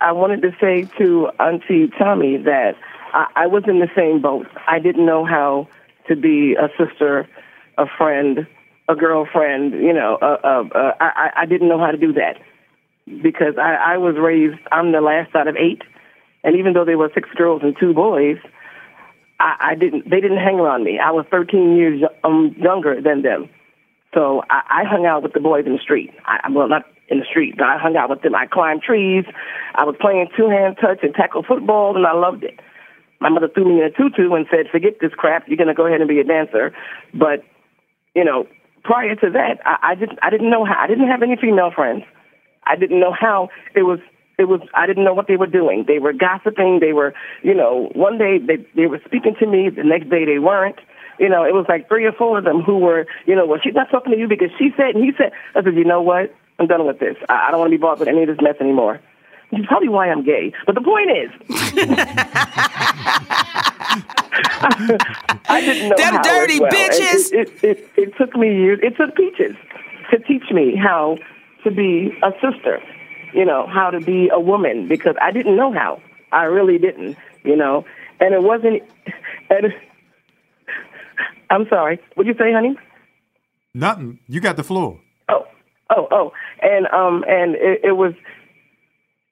I wanted to say to Auntie Tommy that I, I was in the same boat. I didn't know how to be a sister, a friend, a girlfriend. You know, uh, uh, uh, I, I didn't know how to do that because I, I was raised. I'm the last out of eight, and even though there were six girls and two boys, I, I didn't. They didn't hang around me. I was 13 years um, younger than them, so I, I hung out with the boys in the street. I, well, not in the street, but I hung out with them. I climbed trees. I was playing two hand touch and tackle football, and I loved it. My mother threw me in a tutu and said, "Forget this crap. You're going to go ahead and be a dancer." But you know, prior to that, I, I didn't. I didn't know how. I didn't have any female friends. I didn't know how it was it was I didn't know what they were doing. They were gossiping. They were, you know, one day they they were speaking to me, the next day they weren't. You know, it was like three or four of them who were, you know, well, she's not talking to you because she said and he said. I said, you know what? I'm done with this. I, I don't want to be bothered with any of this mess anymore. Which is probably why I'm gay. But the point is, I didn't know Them how dirty well. Bitches. It, it, it, it took me years. It took Peaches to teach me how to be a sister. You know how to be a woman because I didn't know how. I really didn't. You know, and it wasn't. And I'm sorry. What'd you say, honey? Nothing. You got the floor. Oh, oh, oh, and um, and it, it was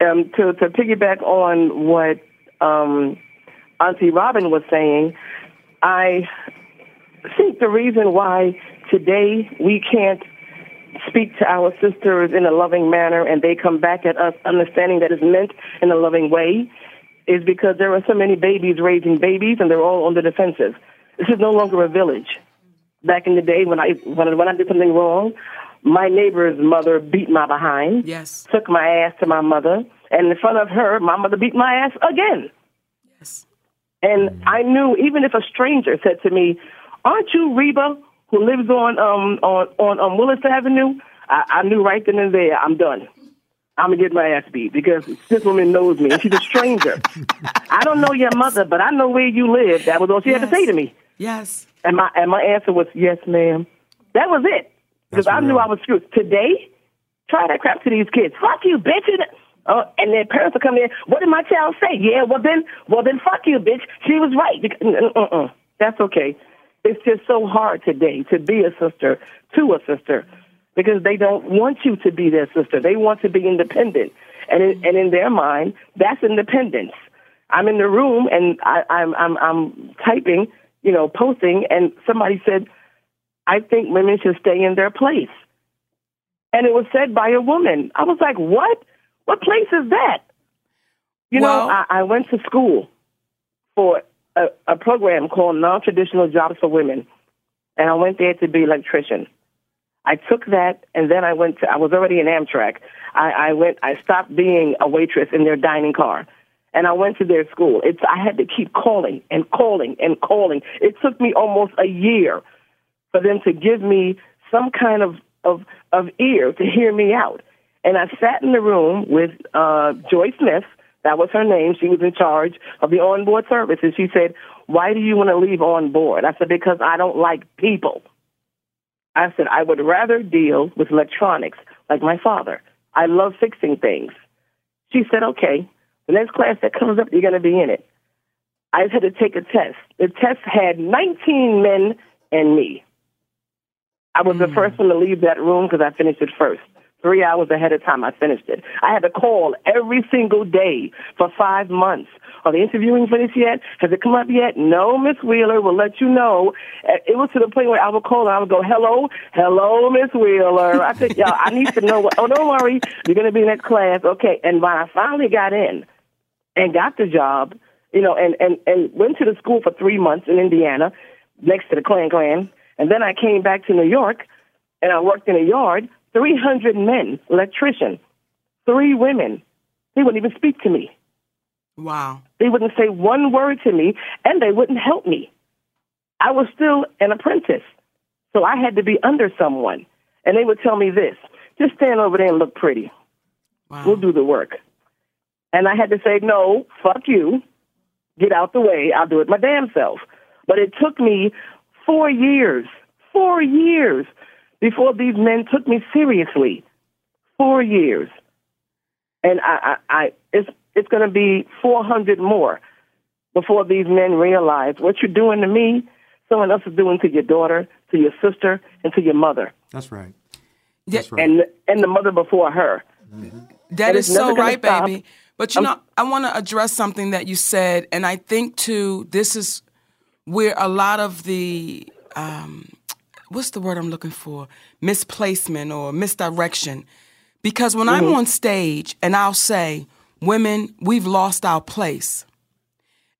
um to to piggyback on what um Auntie Robin was saying. I think the reason why today we can't speak to our sisters in a loving manner and they come back at us understanding that it's meant in a loving way is because there are so many babies raising babies and they're all on the defensive. This is no longer a village. Back in the day when I when, when I did something wrong, my neighbor's mother beat my behind. Yes. Took my ass to my mother, and in front of her, my mother beat my ass again. Yes. And I knew even if a stranger said to me, "Aren't you Reba who lives on um on on, on Willis Avenue?" I, I knew right then and there I'm done. I'm gonna get my ass beat because this woman knows me and she's a stranger. I don't know your mother, but I know where you live. That was all she had to say to me. Yes. And my and my answer was yes, ma'am. That was it. Because I knew I was screwed. Today, try that crap to these kids. Fuck you, bitch. And, uh, and their parents will come in. What did my child say? Yeah, well then, well then, fuck you, bitch. She was right. Uh-uh. That's okay. It's just so hard today to be a sister to a sister because they don't want you to be their sister. They want to be independent, and in, and in their mind, that's independence. I'm in the room and I, I'm I'm I'm typing, you know, posting, and somebody said, "I think women should stay in their place," and it was said by a woman. I was like, "What? What place is that?" You Well- know, I, I went to school for a, a program called Non-Traditional Jobs for Women, and I went there to be electrician. I took that, and then I went to. I was already in Amtrak. I, I went. I stopped being a waitress in their dining car, and I went to their school. It's. I had to keep calling and calling and calling. It took me almost a year for them to give me some kind of of of ear to hear me out. And I sat in the room with uh, Joy Smith. That was her name. She was in charge of the onboard service, and she said, "Why do you want to leave on board?" I said, "Because I don't like people." I said, I would rather deal with electronics like my father. I love fixing things. She said, okay, the next class that comes up, you're going to be in it. I had to take a test. The test had 19 men and me. I was the mm. first one to leave that room because I finished it first. Three hours ahead of time, I finished it. I had to call every single day for five months. Are they interviewing for this yet? Has it come up yet? No, Miss Wheeler will let you know. Uh, It was to the point where I would call and I would go, hello, hello, Miss Wheeler. I said, y'all, I need to know what, oh, don't worry. You're going to be next class. Okay. And when I finally got in and got the job, you know, and, and, and went to the school for three months in Indiana next to the Klan Klan. And then I came back to New York and I worked in a yard, 300 men, electrician, three women. They wouldn't even speak to me. Wow. They wouldn't say one word to me, and they wouldn't help me. I was still an apprentice, so I had to be under someone. And they would tell me this just stand over there and look pretty. We'll do the work. And I had to say, no, fuck you. Get out the way. I'll do it my damn self. But it took me four years, four years before these men took me seriously. Four years. And I, I, I it's it's going to be 400 more before these men realize what you're doing to me, someone else is doing to your daughter, to your sister, and to your mother, That's right. and and the mother before her. That And is so right, stop. baby. But you know, I want to address something that you said, and I think too, this is where a lot of the um, what's the word I'm looking for? Misplacement or misdirection. Because when I'm Mhm. on stage and I'll say, "Women, we've lost our place,"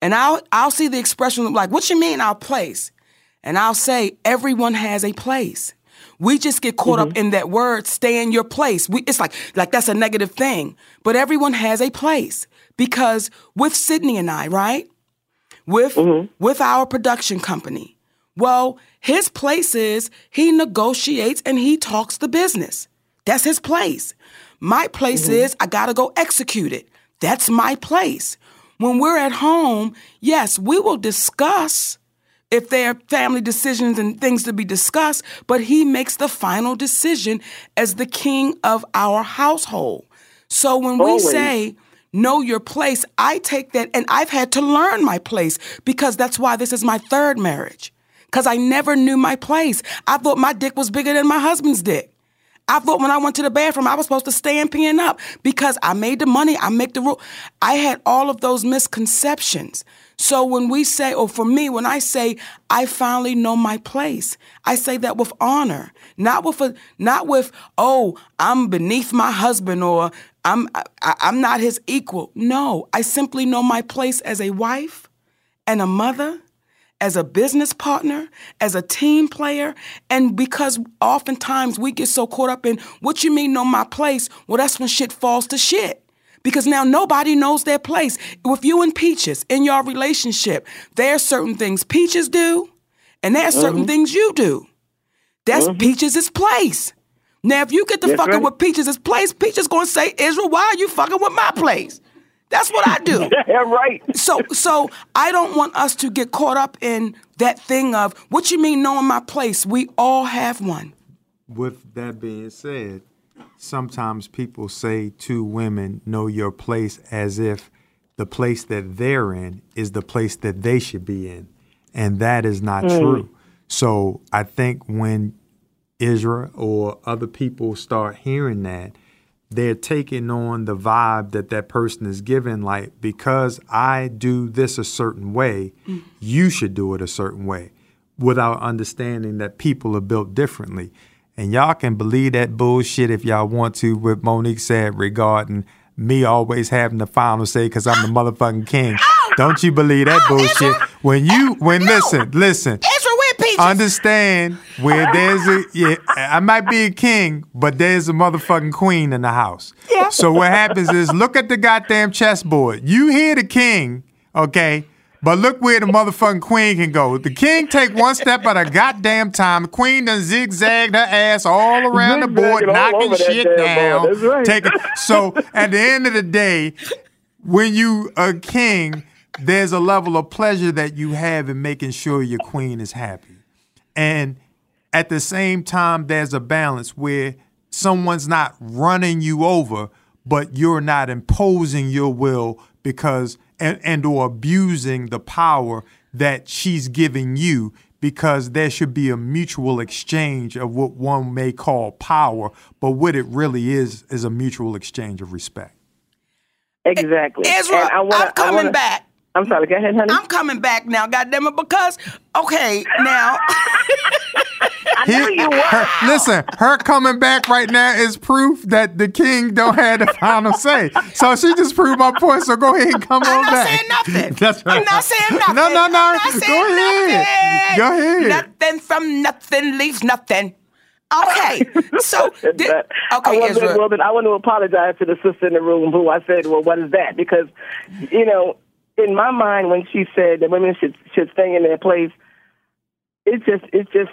and I'll I'll see the expression like, "What you mean our place?" And I'll say, "Everyone has a place." We just get caught up in that word, stay in your place. We, it's like, like that's a negative thing. But everyone has a place because with Sydney and I, right? With with our production company. Well, his place is he negotiates and he talks the business. That's his place. My place mm-hmm. is I got to go execute it. That's my place. When we're at home, yes, we will discuss if there are family decisions and things to be discussed, but he makes the final decision as the king of our household. So when we say, know your place, I take that and I've had to learn my place because that's why this is my third marriage. Because I never knew my place. I thought my dick was bigger than my husband's dick. I thought when I went to the bathroom, I was supposed to stand peeing up because I made the money, I make the rule. I had all of those misconceptions. So when we say, or for me, when I say I finally know my place, I say that with honor, not with a, not with oh I'm beneath my husband or I'm I, I'm not his equal. No, I simply know my place as a wife and a mother as a business partner, as a team player, and because oftentimes we get so caught up in what you mean on my place, well, that's when shit falls to shit. Because now nobody knows their place. With you and Peaches in your relationship, there are certain things Peaches do, and there are certain Mhm. things you do. That's Peaches' place. Now, if you get to That's fucking right. with Peaches' place, Peaches gonna say, Israel, why are you fucking with my place? That's what I do. yeah, right. So so I don't want us to get caught up in that thing of what you mean knowing my place. We all have one. With that being said, sometimes people say to women, know your place as if the place that they're in is the place that they should be in. And that is not Mm. true. So I think when Israel or other people start hearing that, they're taking on the vibe that that person is giving, like, because I do this a certain way, mm. you should do it a certain way, without understanding that people are built differently. And y'all can believe that bullshit if y'all want to, what Monique said regarding me always having the final say because I'm the motherfucking king. Oh. Don't you believe that oh, bullshit? When you, when, listen, listen. Israel. Understand where there's a yeah, I might be a king, but there's a motherfucking queen in the house. Yeah. So what happens is look at the goddamn chessboard. You hear the king, okay? But look where the motherfucking queen can go. The king take one step at a goddamn time. The queen done zigzagged her ass all around the board, knocking shit down. board. That's right. Taking, so at the end of the day, when you a king, there's a level of pleasure that you have in making sure your queen is happy. And at the same time, there's a balance where someone's not running you over, but you're not imposing your will because and, and or abusing the power that she's giving you because there should be a mutual exchange of what one may call power, but what it really is is a mutual exchange of respect. Exactly. Israel, And I wanna- I'm I coming wanna- back. I'm sorry. Go ahead, honey. I'm coming back now, goddamn it, because okay, now I He- her- listen, her coming back right now is proof that the king don't have the final say. So she just proved my point. So go ahead and come I'm on not saying nothing. That's right. I'm not saying nothing. No, no, no. I'm not Go saying ahead. nothing. Go ahead. Nothing from nothing leaves nothing. Okay, so did, I okay, want, to, Israel. well, then I want to apologize to the sister in the room who I said, "Well, what is that?" Because, you know, in my mind, when she said that women should should stay in their place, it just it just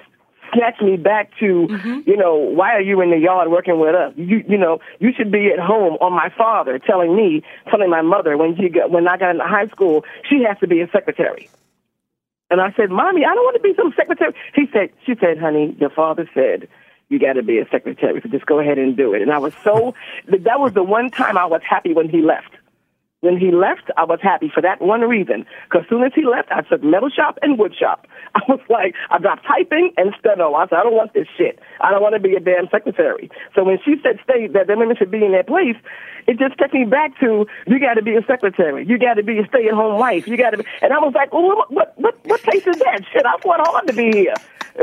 snatched me back to, mm-hmm. you know, why are you in the yard working with us? You you know, you should be at home. Or my father telling me, telling my mother when she got when I got into high school, she has to be a secretary. And I said, Mommy, I don't want to be some secretary. He said, She said, Honey, your father said you got to be a secretary, so just go ahead and do it. And I was so that was the one time I was happy when he left. When he left, I was happy for that one reason. Because soon as he left, I took metal shop and wood shop. I was like, I dropped typing and steno. I said, I don't want this shit. I don't want to be a damn secretary. So when she said stay, that the women should be in their place, it just took me back to you got to be a secretary. You got to be a stay-at-home wife. You got to be, and I was like, well, what, what, what, what place is that? Shit, I fought hard to be here.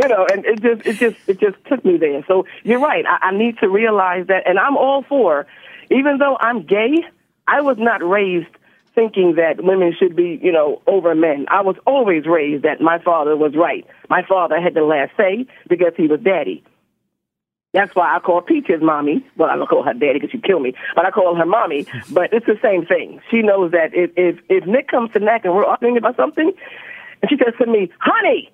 You know, and it just, it just, it just took me there. So you're right. I, I need to realize that, and I'm all for, even though I'm gay, I was not raised thinking that women should be, you know, over men. I was always raised that my father was right. My father had the last say because he was daddy. That's why I call Peach his mommy. Well, I don't call her daddy because she'd kill me, but I call her mommy. But it's the same thing. She knows that if if, if Nick comes to Knack and we're arguing about something, and she says to me, "Honey,"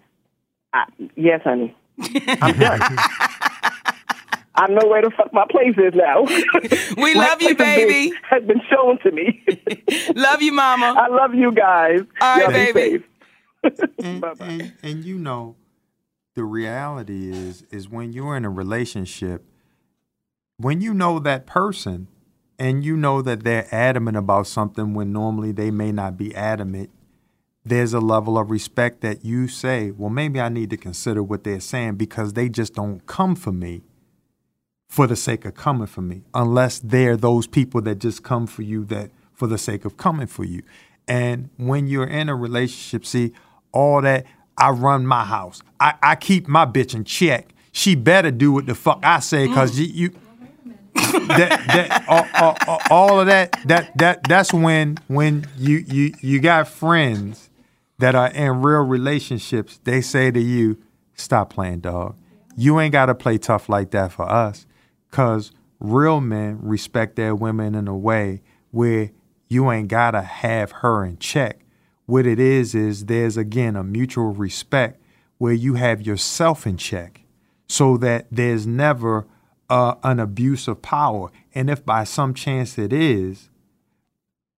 I, yes, honey, I'm done. I know where the fuck my place is now. We My love you, place has been- baby. Has been shown to me. love you, mama. I love you guys. All right, Y'all baby. safe. and, and, and you know, the reality is is when you're in a relationship, when you know that person and you know that they're adamant about something when normally they may not be adamant, there's a level of respect that you say, well, maybe I need to consider what they're saying because they just don't come for me for the sake of coming for me, unless they're those people that just come for you that for the sake of coming for you. And when you're in a relationship, see, all that I run my house. I, I keep my bitch in check. She better do what the fuck I say, cause mm. you, you that, that all, all- all- all of that that that that's when when you you you got friends that are in real relationships. They say to you, "Stop playing dog. You ain't got to play tough like that for us." Cause real men respect their women in a way where you ain't gotta have her in check. What it is is there's again a mutual respect where you have yourself in check so that there's never uh, an abuse of power. And if by some chance it is,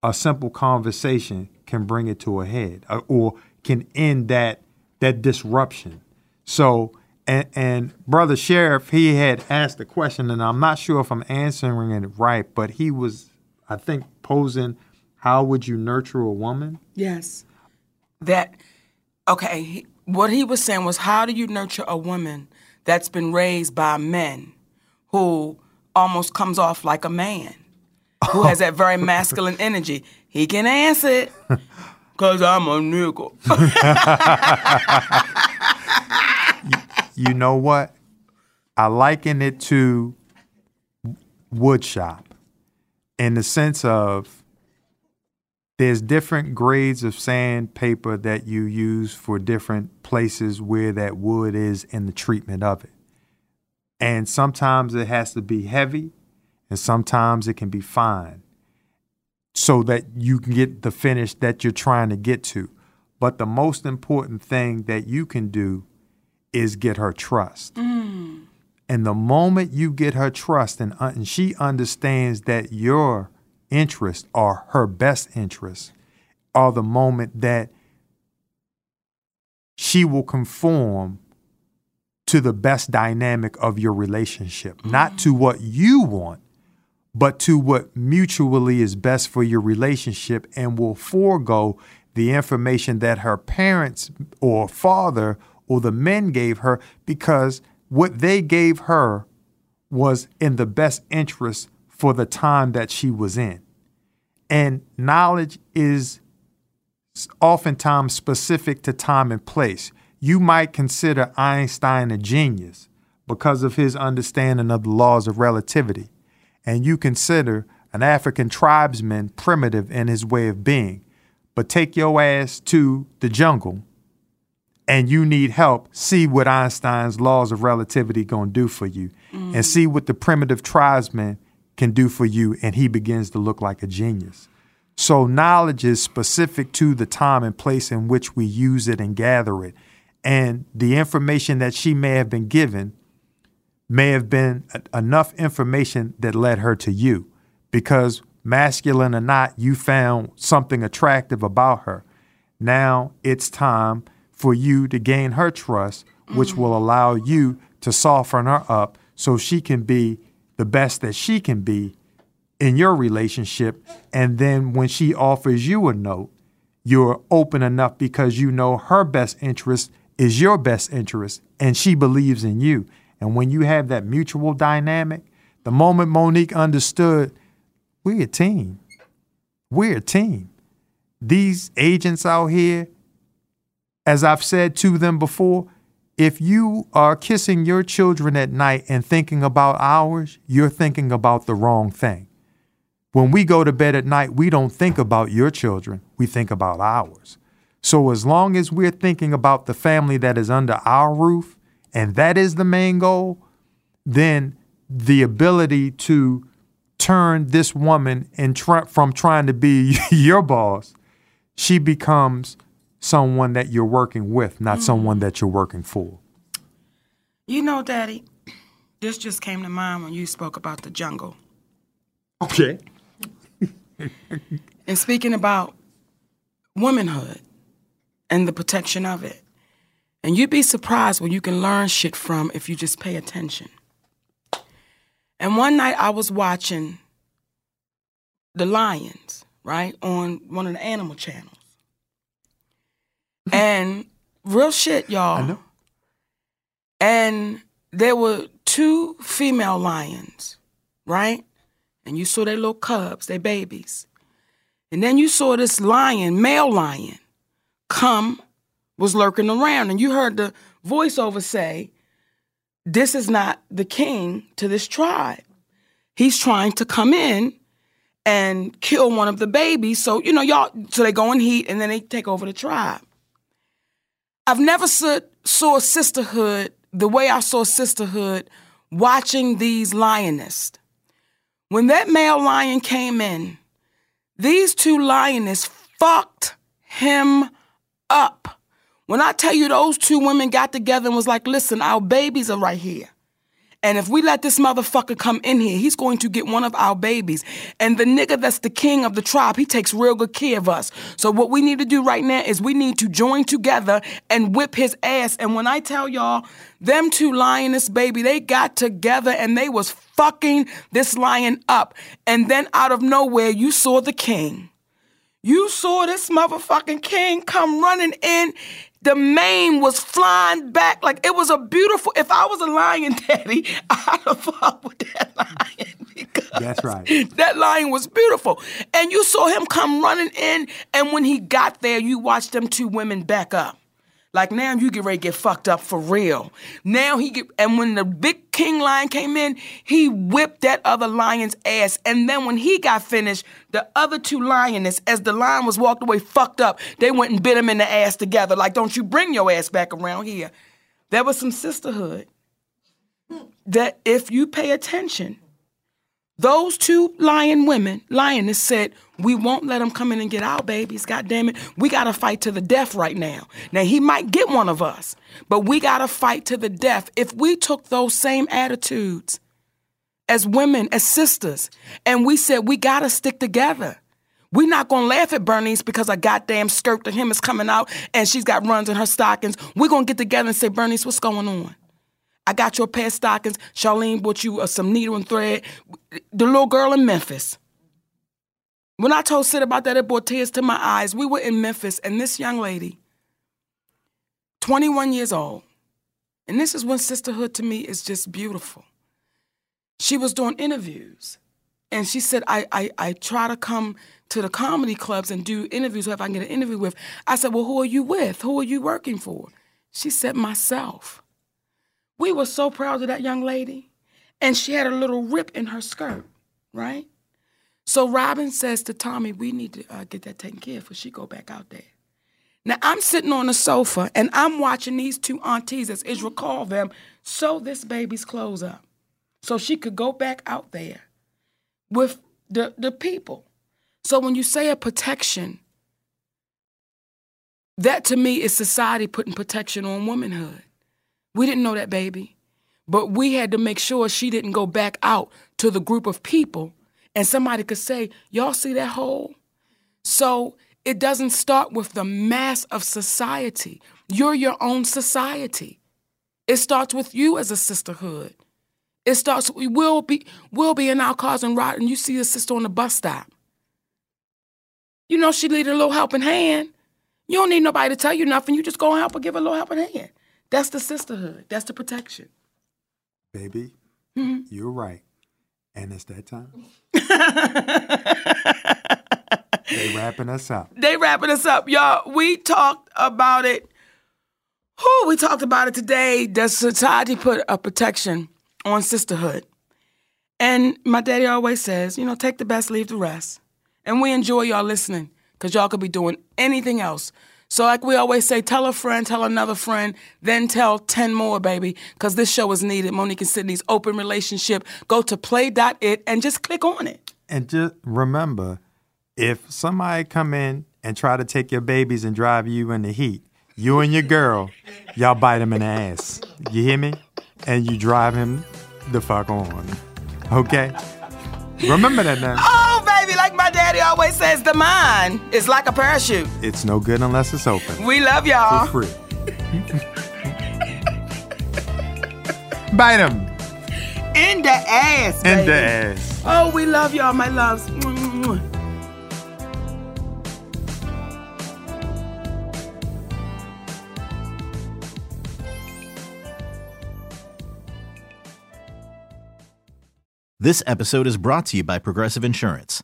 a simple conversation can bring it to a head uh, or can end that that disruption. So and, and brother sheriff he had asked a question and I'm not sure if I'm answering it right, but he was I think posing how would you nurture a woman? Yes. That, okay, what he was saying was how do you nurture a woman that's been raised by men who almost comes off like a man, who has that very masculine energy? He can answer it, because I'm a nigga. you know what? I liken it to wood shop in the sense of there's different grades of sandpaper that you use for different places where that wood is in the treatment of it. And sometimes it has to be heavy and sometimes it can be fine so that you can get the finish that you're trying to get to. But the most important thing that you can do is get her trust. And the moment you get her trust and, uh, and she understands that your interests are her best interests, are the moment that she will conform to the best dynamic of your relationship, not to what you want, but to what mutually is best for your relationship and will forego the information that her parents or father or the men gave her because what they gave her was in the best interest for the time that she was in. And knowledge is oftentimes specific to time and place. You might consider Einstein a genius because of his understanding of the laws of relativity and you consider an African tribesman primitive in his way of being, but take your ass to the jungle and you need help, see what Einstein's laws of relativity going to do for you and mm. see what the primitive tribesman can do for you and he begins to look like a genius. So knowledge is specific to the time and place in which we use it and gather it. And the information that she may have been given may have been a- enough information that led her to you because masculine or not you found something attractive about her now it's time for you to gain her trust which will allow you to soften her up so she can be the best that she can be in your relationship and then when she offers you a note you're open enough because you know her best interest is your best interest and she believes in you. And when you have that mutual dynamic, the moment Monique understood, we're a team. We're a team. These agents out here, as I've said to them before, if you are kissing your children at night and thinking about ours, you're thinking about the wrong thing. When we go to bed at night, we don't think about your children, we think about ours. So as long as we're thinking about the family that is under our roof, and that is the main goal, then the ability to turn this woman and from trying to be your boss, she becomes someone that you're working with, not someone mm-hmm. that you're working for. You know, Daddy, this just came to mind when you spoke about the jungle. Okay. And speaking about womanhood and the protection of it. And you'd be surprised where you can learn shit from if you just pay attention. And one night I was watching The Lions, right, on one of the animal channels. And real shit, y'all. I know. And there were two female lions, right? And you saw their little cubs, their babies. And then you saw this lion, male lion, come, was lurking around. And you heard the voiceover say, This is not the king to this tribe. He's trying to come in and kill one of the babies. So, you know, y'all, so they go in heat and then they take over the tribe. I've never saw, saw sisterhood the way I saw sisterhood watching these lionists. When that male lion came in, these two lionists fucked him up. When I tell you those two women got together and was like, listen, our babies are right here. And if we let this motherfucker come in here, he's going to get one of our babies. And the nigga that's the king of the tribe, he takes real good care of us. So what we need to do right now is we need to join together and whip his ass. And when I tell y'all, them two lioness baby, they got together and they was fucking this lion up. And then out of nowhere, you saw the king. You saw this motherfucking king come running in. The mane was flying back like it was a beautiful. If I was a lion, daddy, I'd have fucked with that lion because That's right. that lion was beautiful. And you saw him come running in, and when he got there, you watched them two women back up. Like now you get ready to get fucked up for real. Now he get and when the big king lion came in, he whipped that other lion's ass. And then when he got finished, the other two lioness, as the lion was walked away fucked up, they went and bit him in the ass together. Like, don't you bring your ass back around here. There was some sisterhood that if you pay attention, those two lion women, lioness said, we won't let them come in and get our babies. God damn it. We got to fight to the death right now. Now, he might get one of us, but we got to fight to the death. If we took those same attitudes as women, as sisters, and we said, we got to stick together. We're not gonna laugh at Bernice because a goddamn skirt to him is coming out and she's got runs in her stockings. We're gonna get together and say, Bernice, what's going on? I got your pair of stockings. Charlene bought you uh, some needle and thread. The little girl in Memphis. When I told Sid about that, it brought tears to my eyes. We were in Memphis, and this young lady, 21 years old, and this is when sisterhood to me is just beautiful. She was doing interviews, and she said, I, I, I try to come to the comedy clubs and do interviews, whoever I can get an interview with. I said, Well, who are you with? Who are you working for? She said, Myself. We were so proud of that young lady. And she had a little rip in her skirt, right? So Robin says to Tommy, we need to uh, get that taken care of before she go back out there. Now I'm sitting on the sofa and I'm watching these two aunties, as Israel called them, sew this baby's clothes up. So she could go back out there with the, the people. So when you say a protection, that to me is society putting protection on womanhood. We didn't know that baby, but we had to make sure she didn't go back out to the group of people and somebody could say, Y'all see that hole? So it doesn't start with the mass of society. You're your own society. It starts with you as a sisterhood. It starts, we will be, we'll be in our cars and ride, and you see a sister on the bus stop. You know, she need a little helping hand. You don't need nobody to tell you nothing. You just go and help her, give her a little helping hand. That's the sisterhood. That's the protection. Baby, Mhm. you're right. And it's that time. they wrapping us up. They wrapping us up, y'all. We talked about it. Who we talked about it today. Does society put a protection on sisterhood? And my daddy always says, you know, take the best, leave the rest. And we enjoy y'all listening because y'all could be doing anything else. So, like we always say, tell a friend, tell another friend, then tell 10 more, baby, because this show is needed. Mo'Nique and Sidney's open relationship. Go to play.it and just click on it. And just remember, if somebody come in and try to take your babies and drive you in the heat, you and your girl, y'all bite him in the ass. You hear me? And you drive him the fuck on. Okay? Remember that now. Oh, always says, the mind is like a parachute. It's no good unless it's open. We love y'all. For free. Bite him. In the ass, baby. In the ass. Oh, we love y'all, my loves. This episode is brought to you by Progressive Insurance.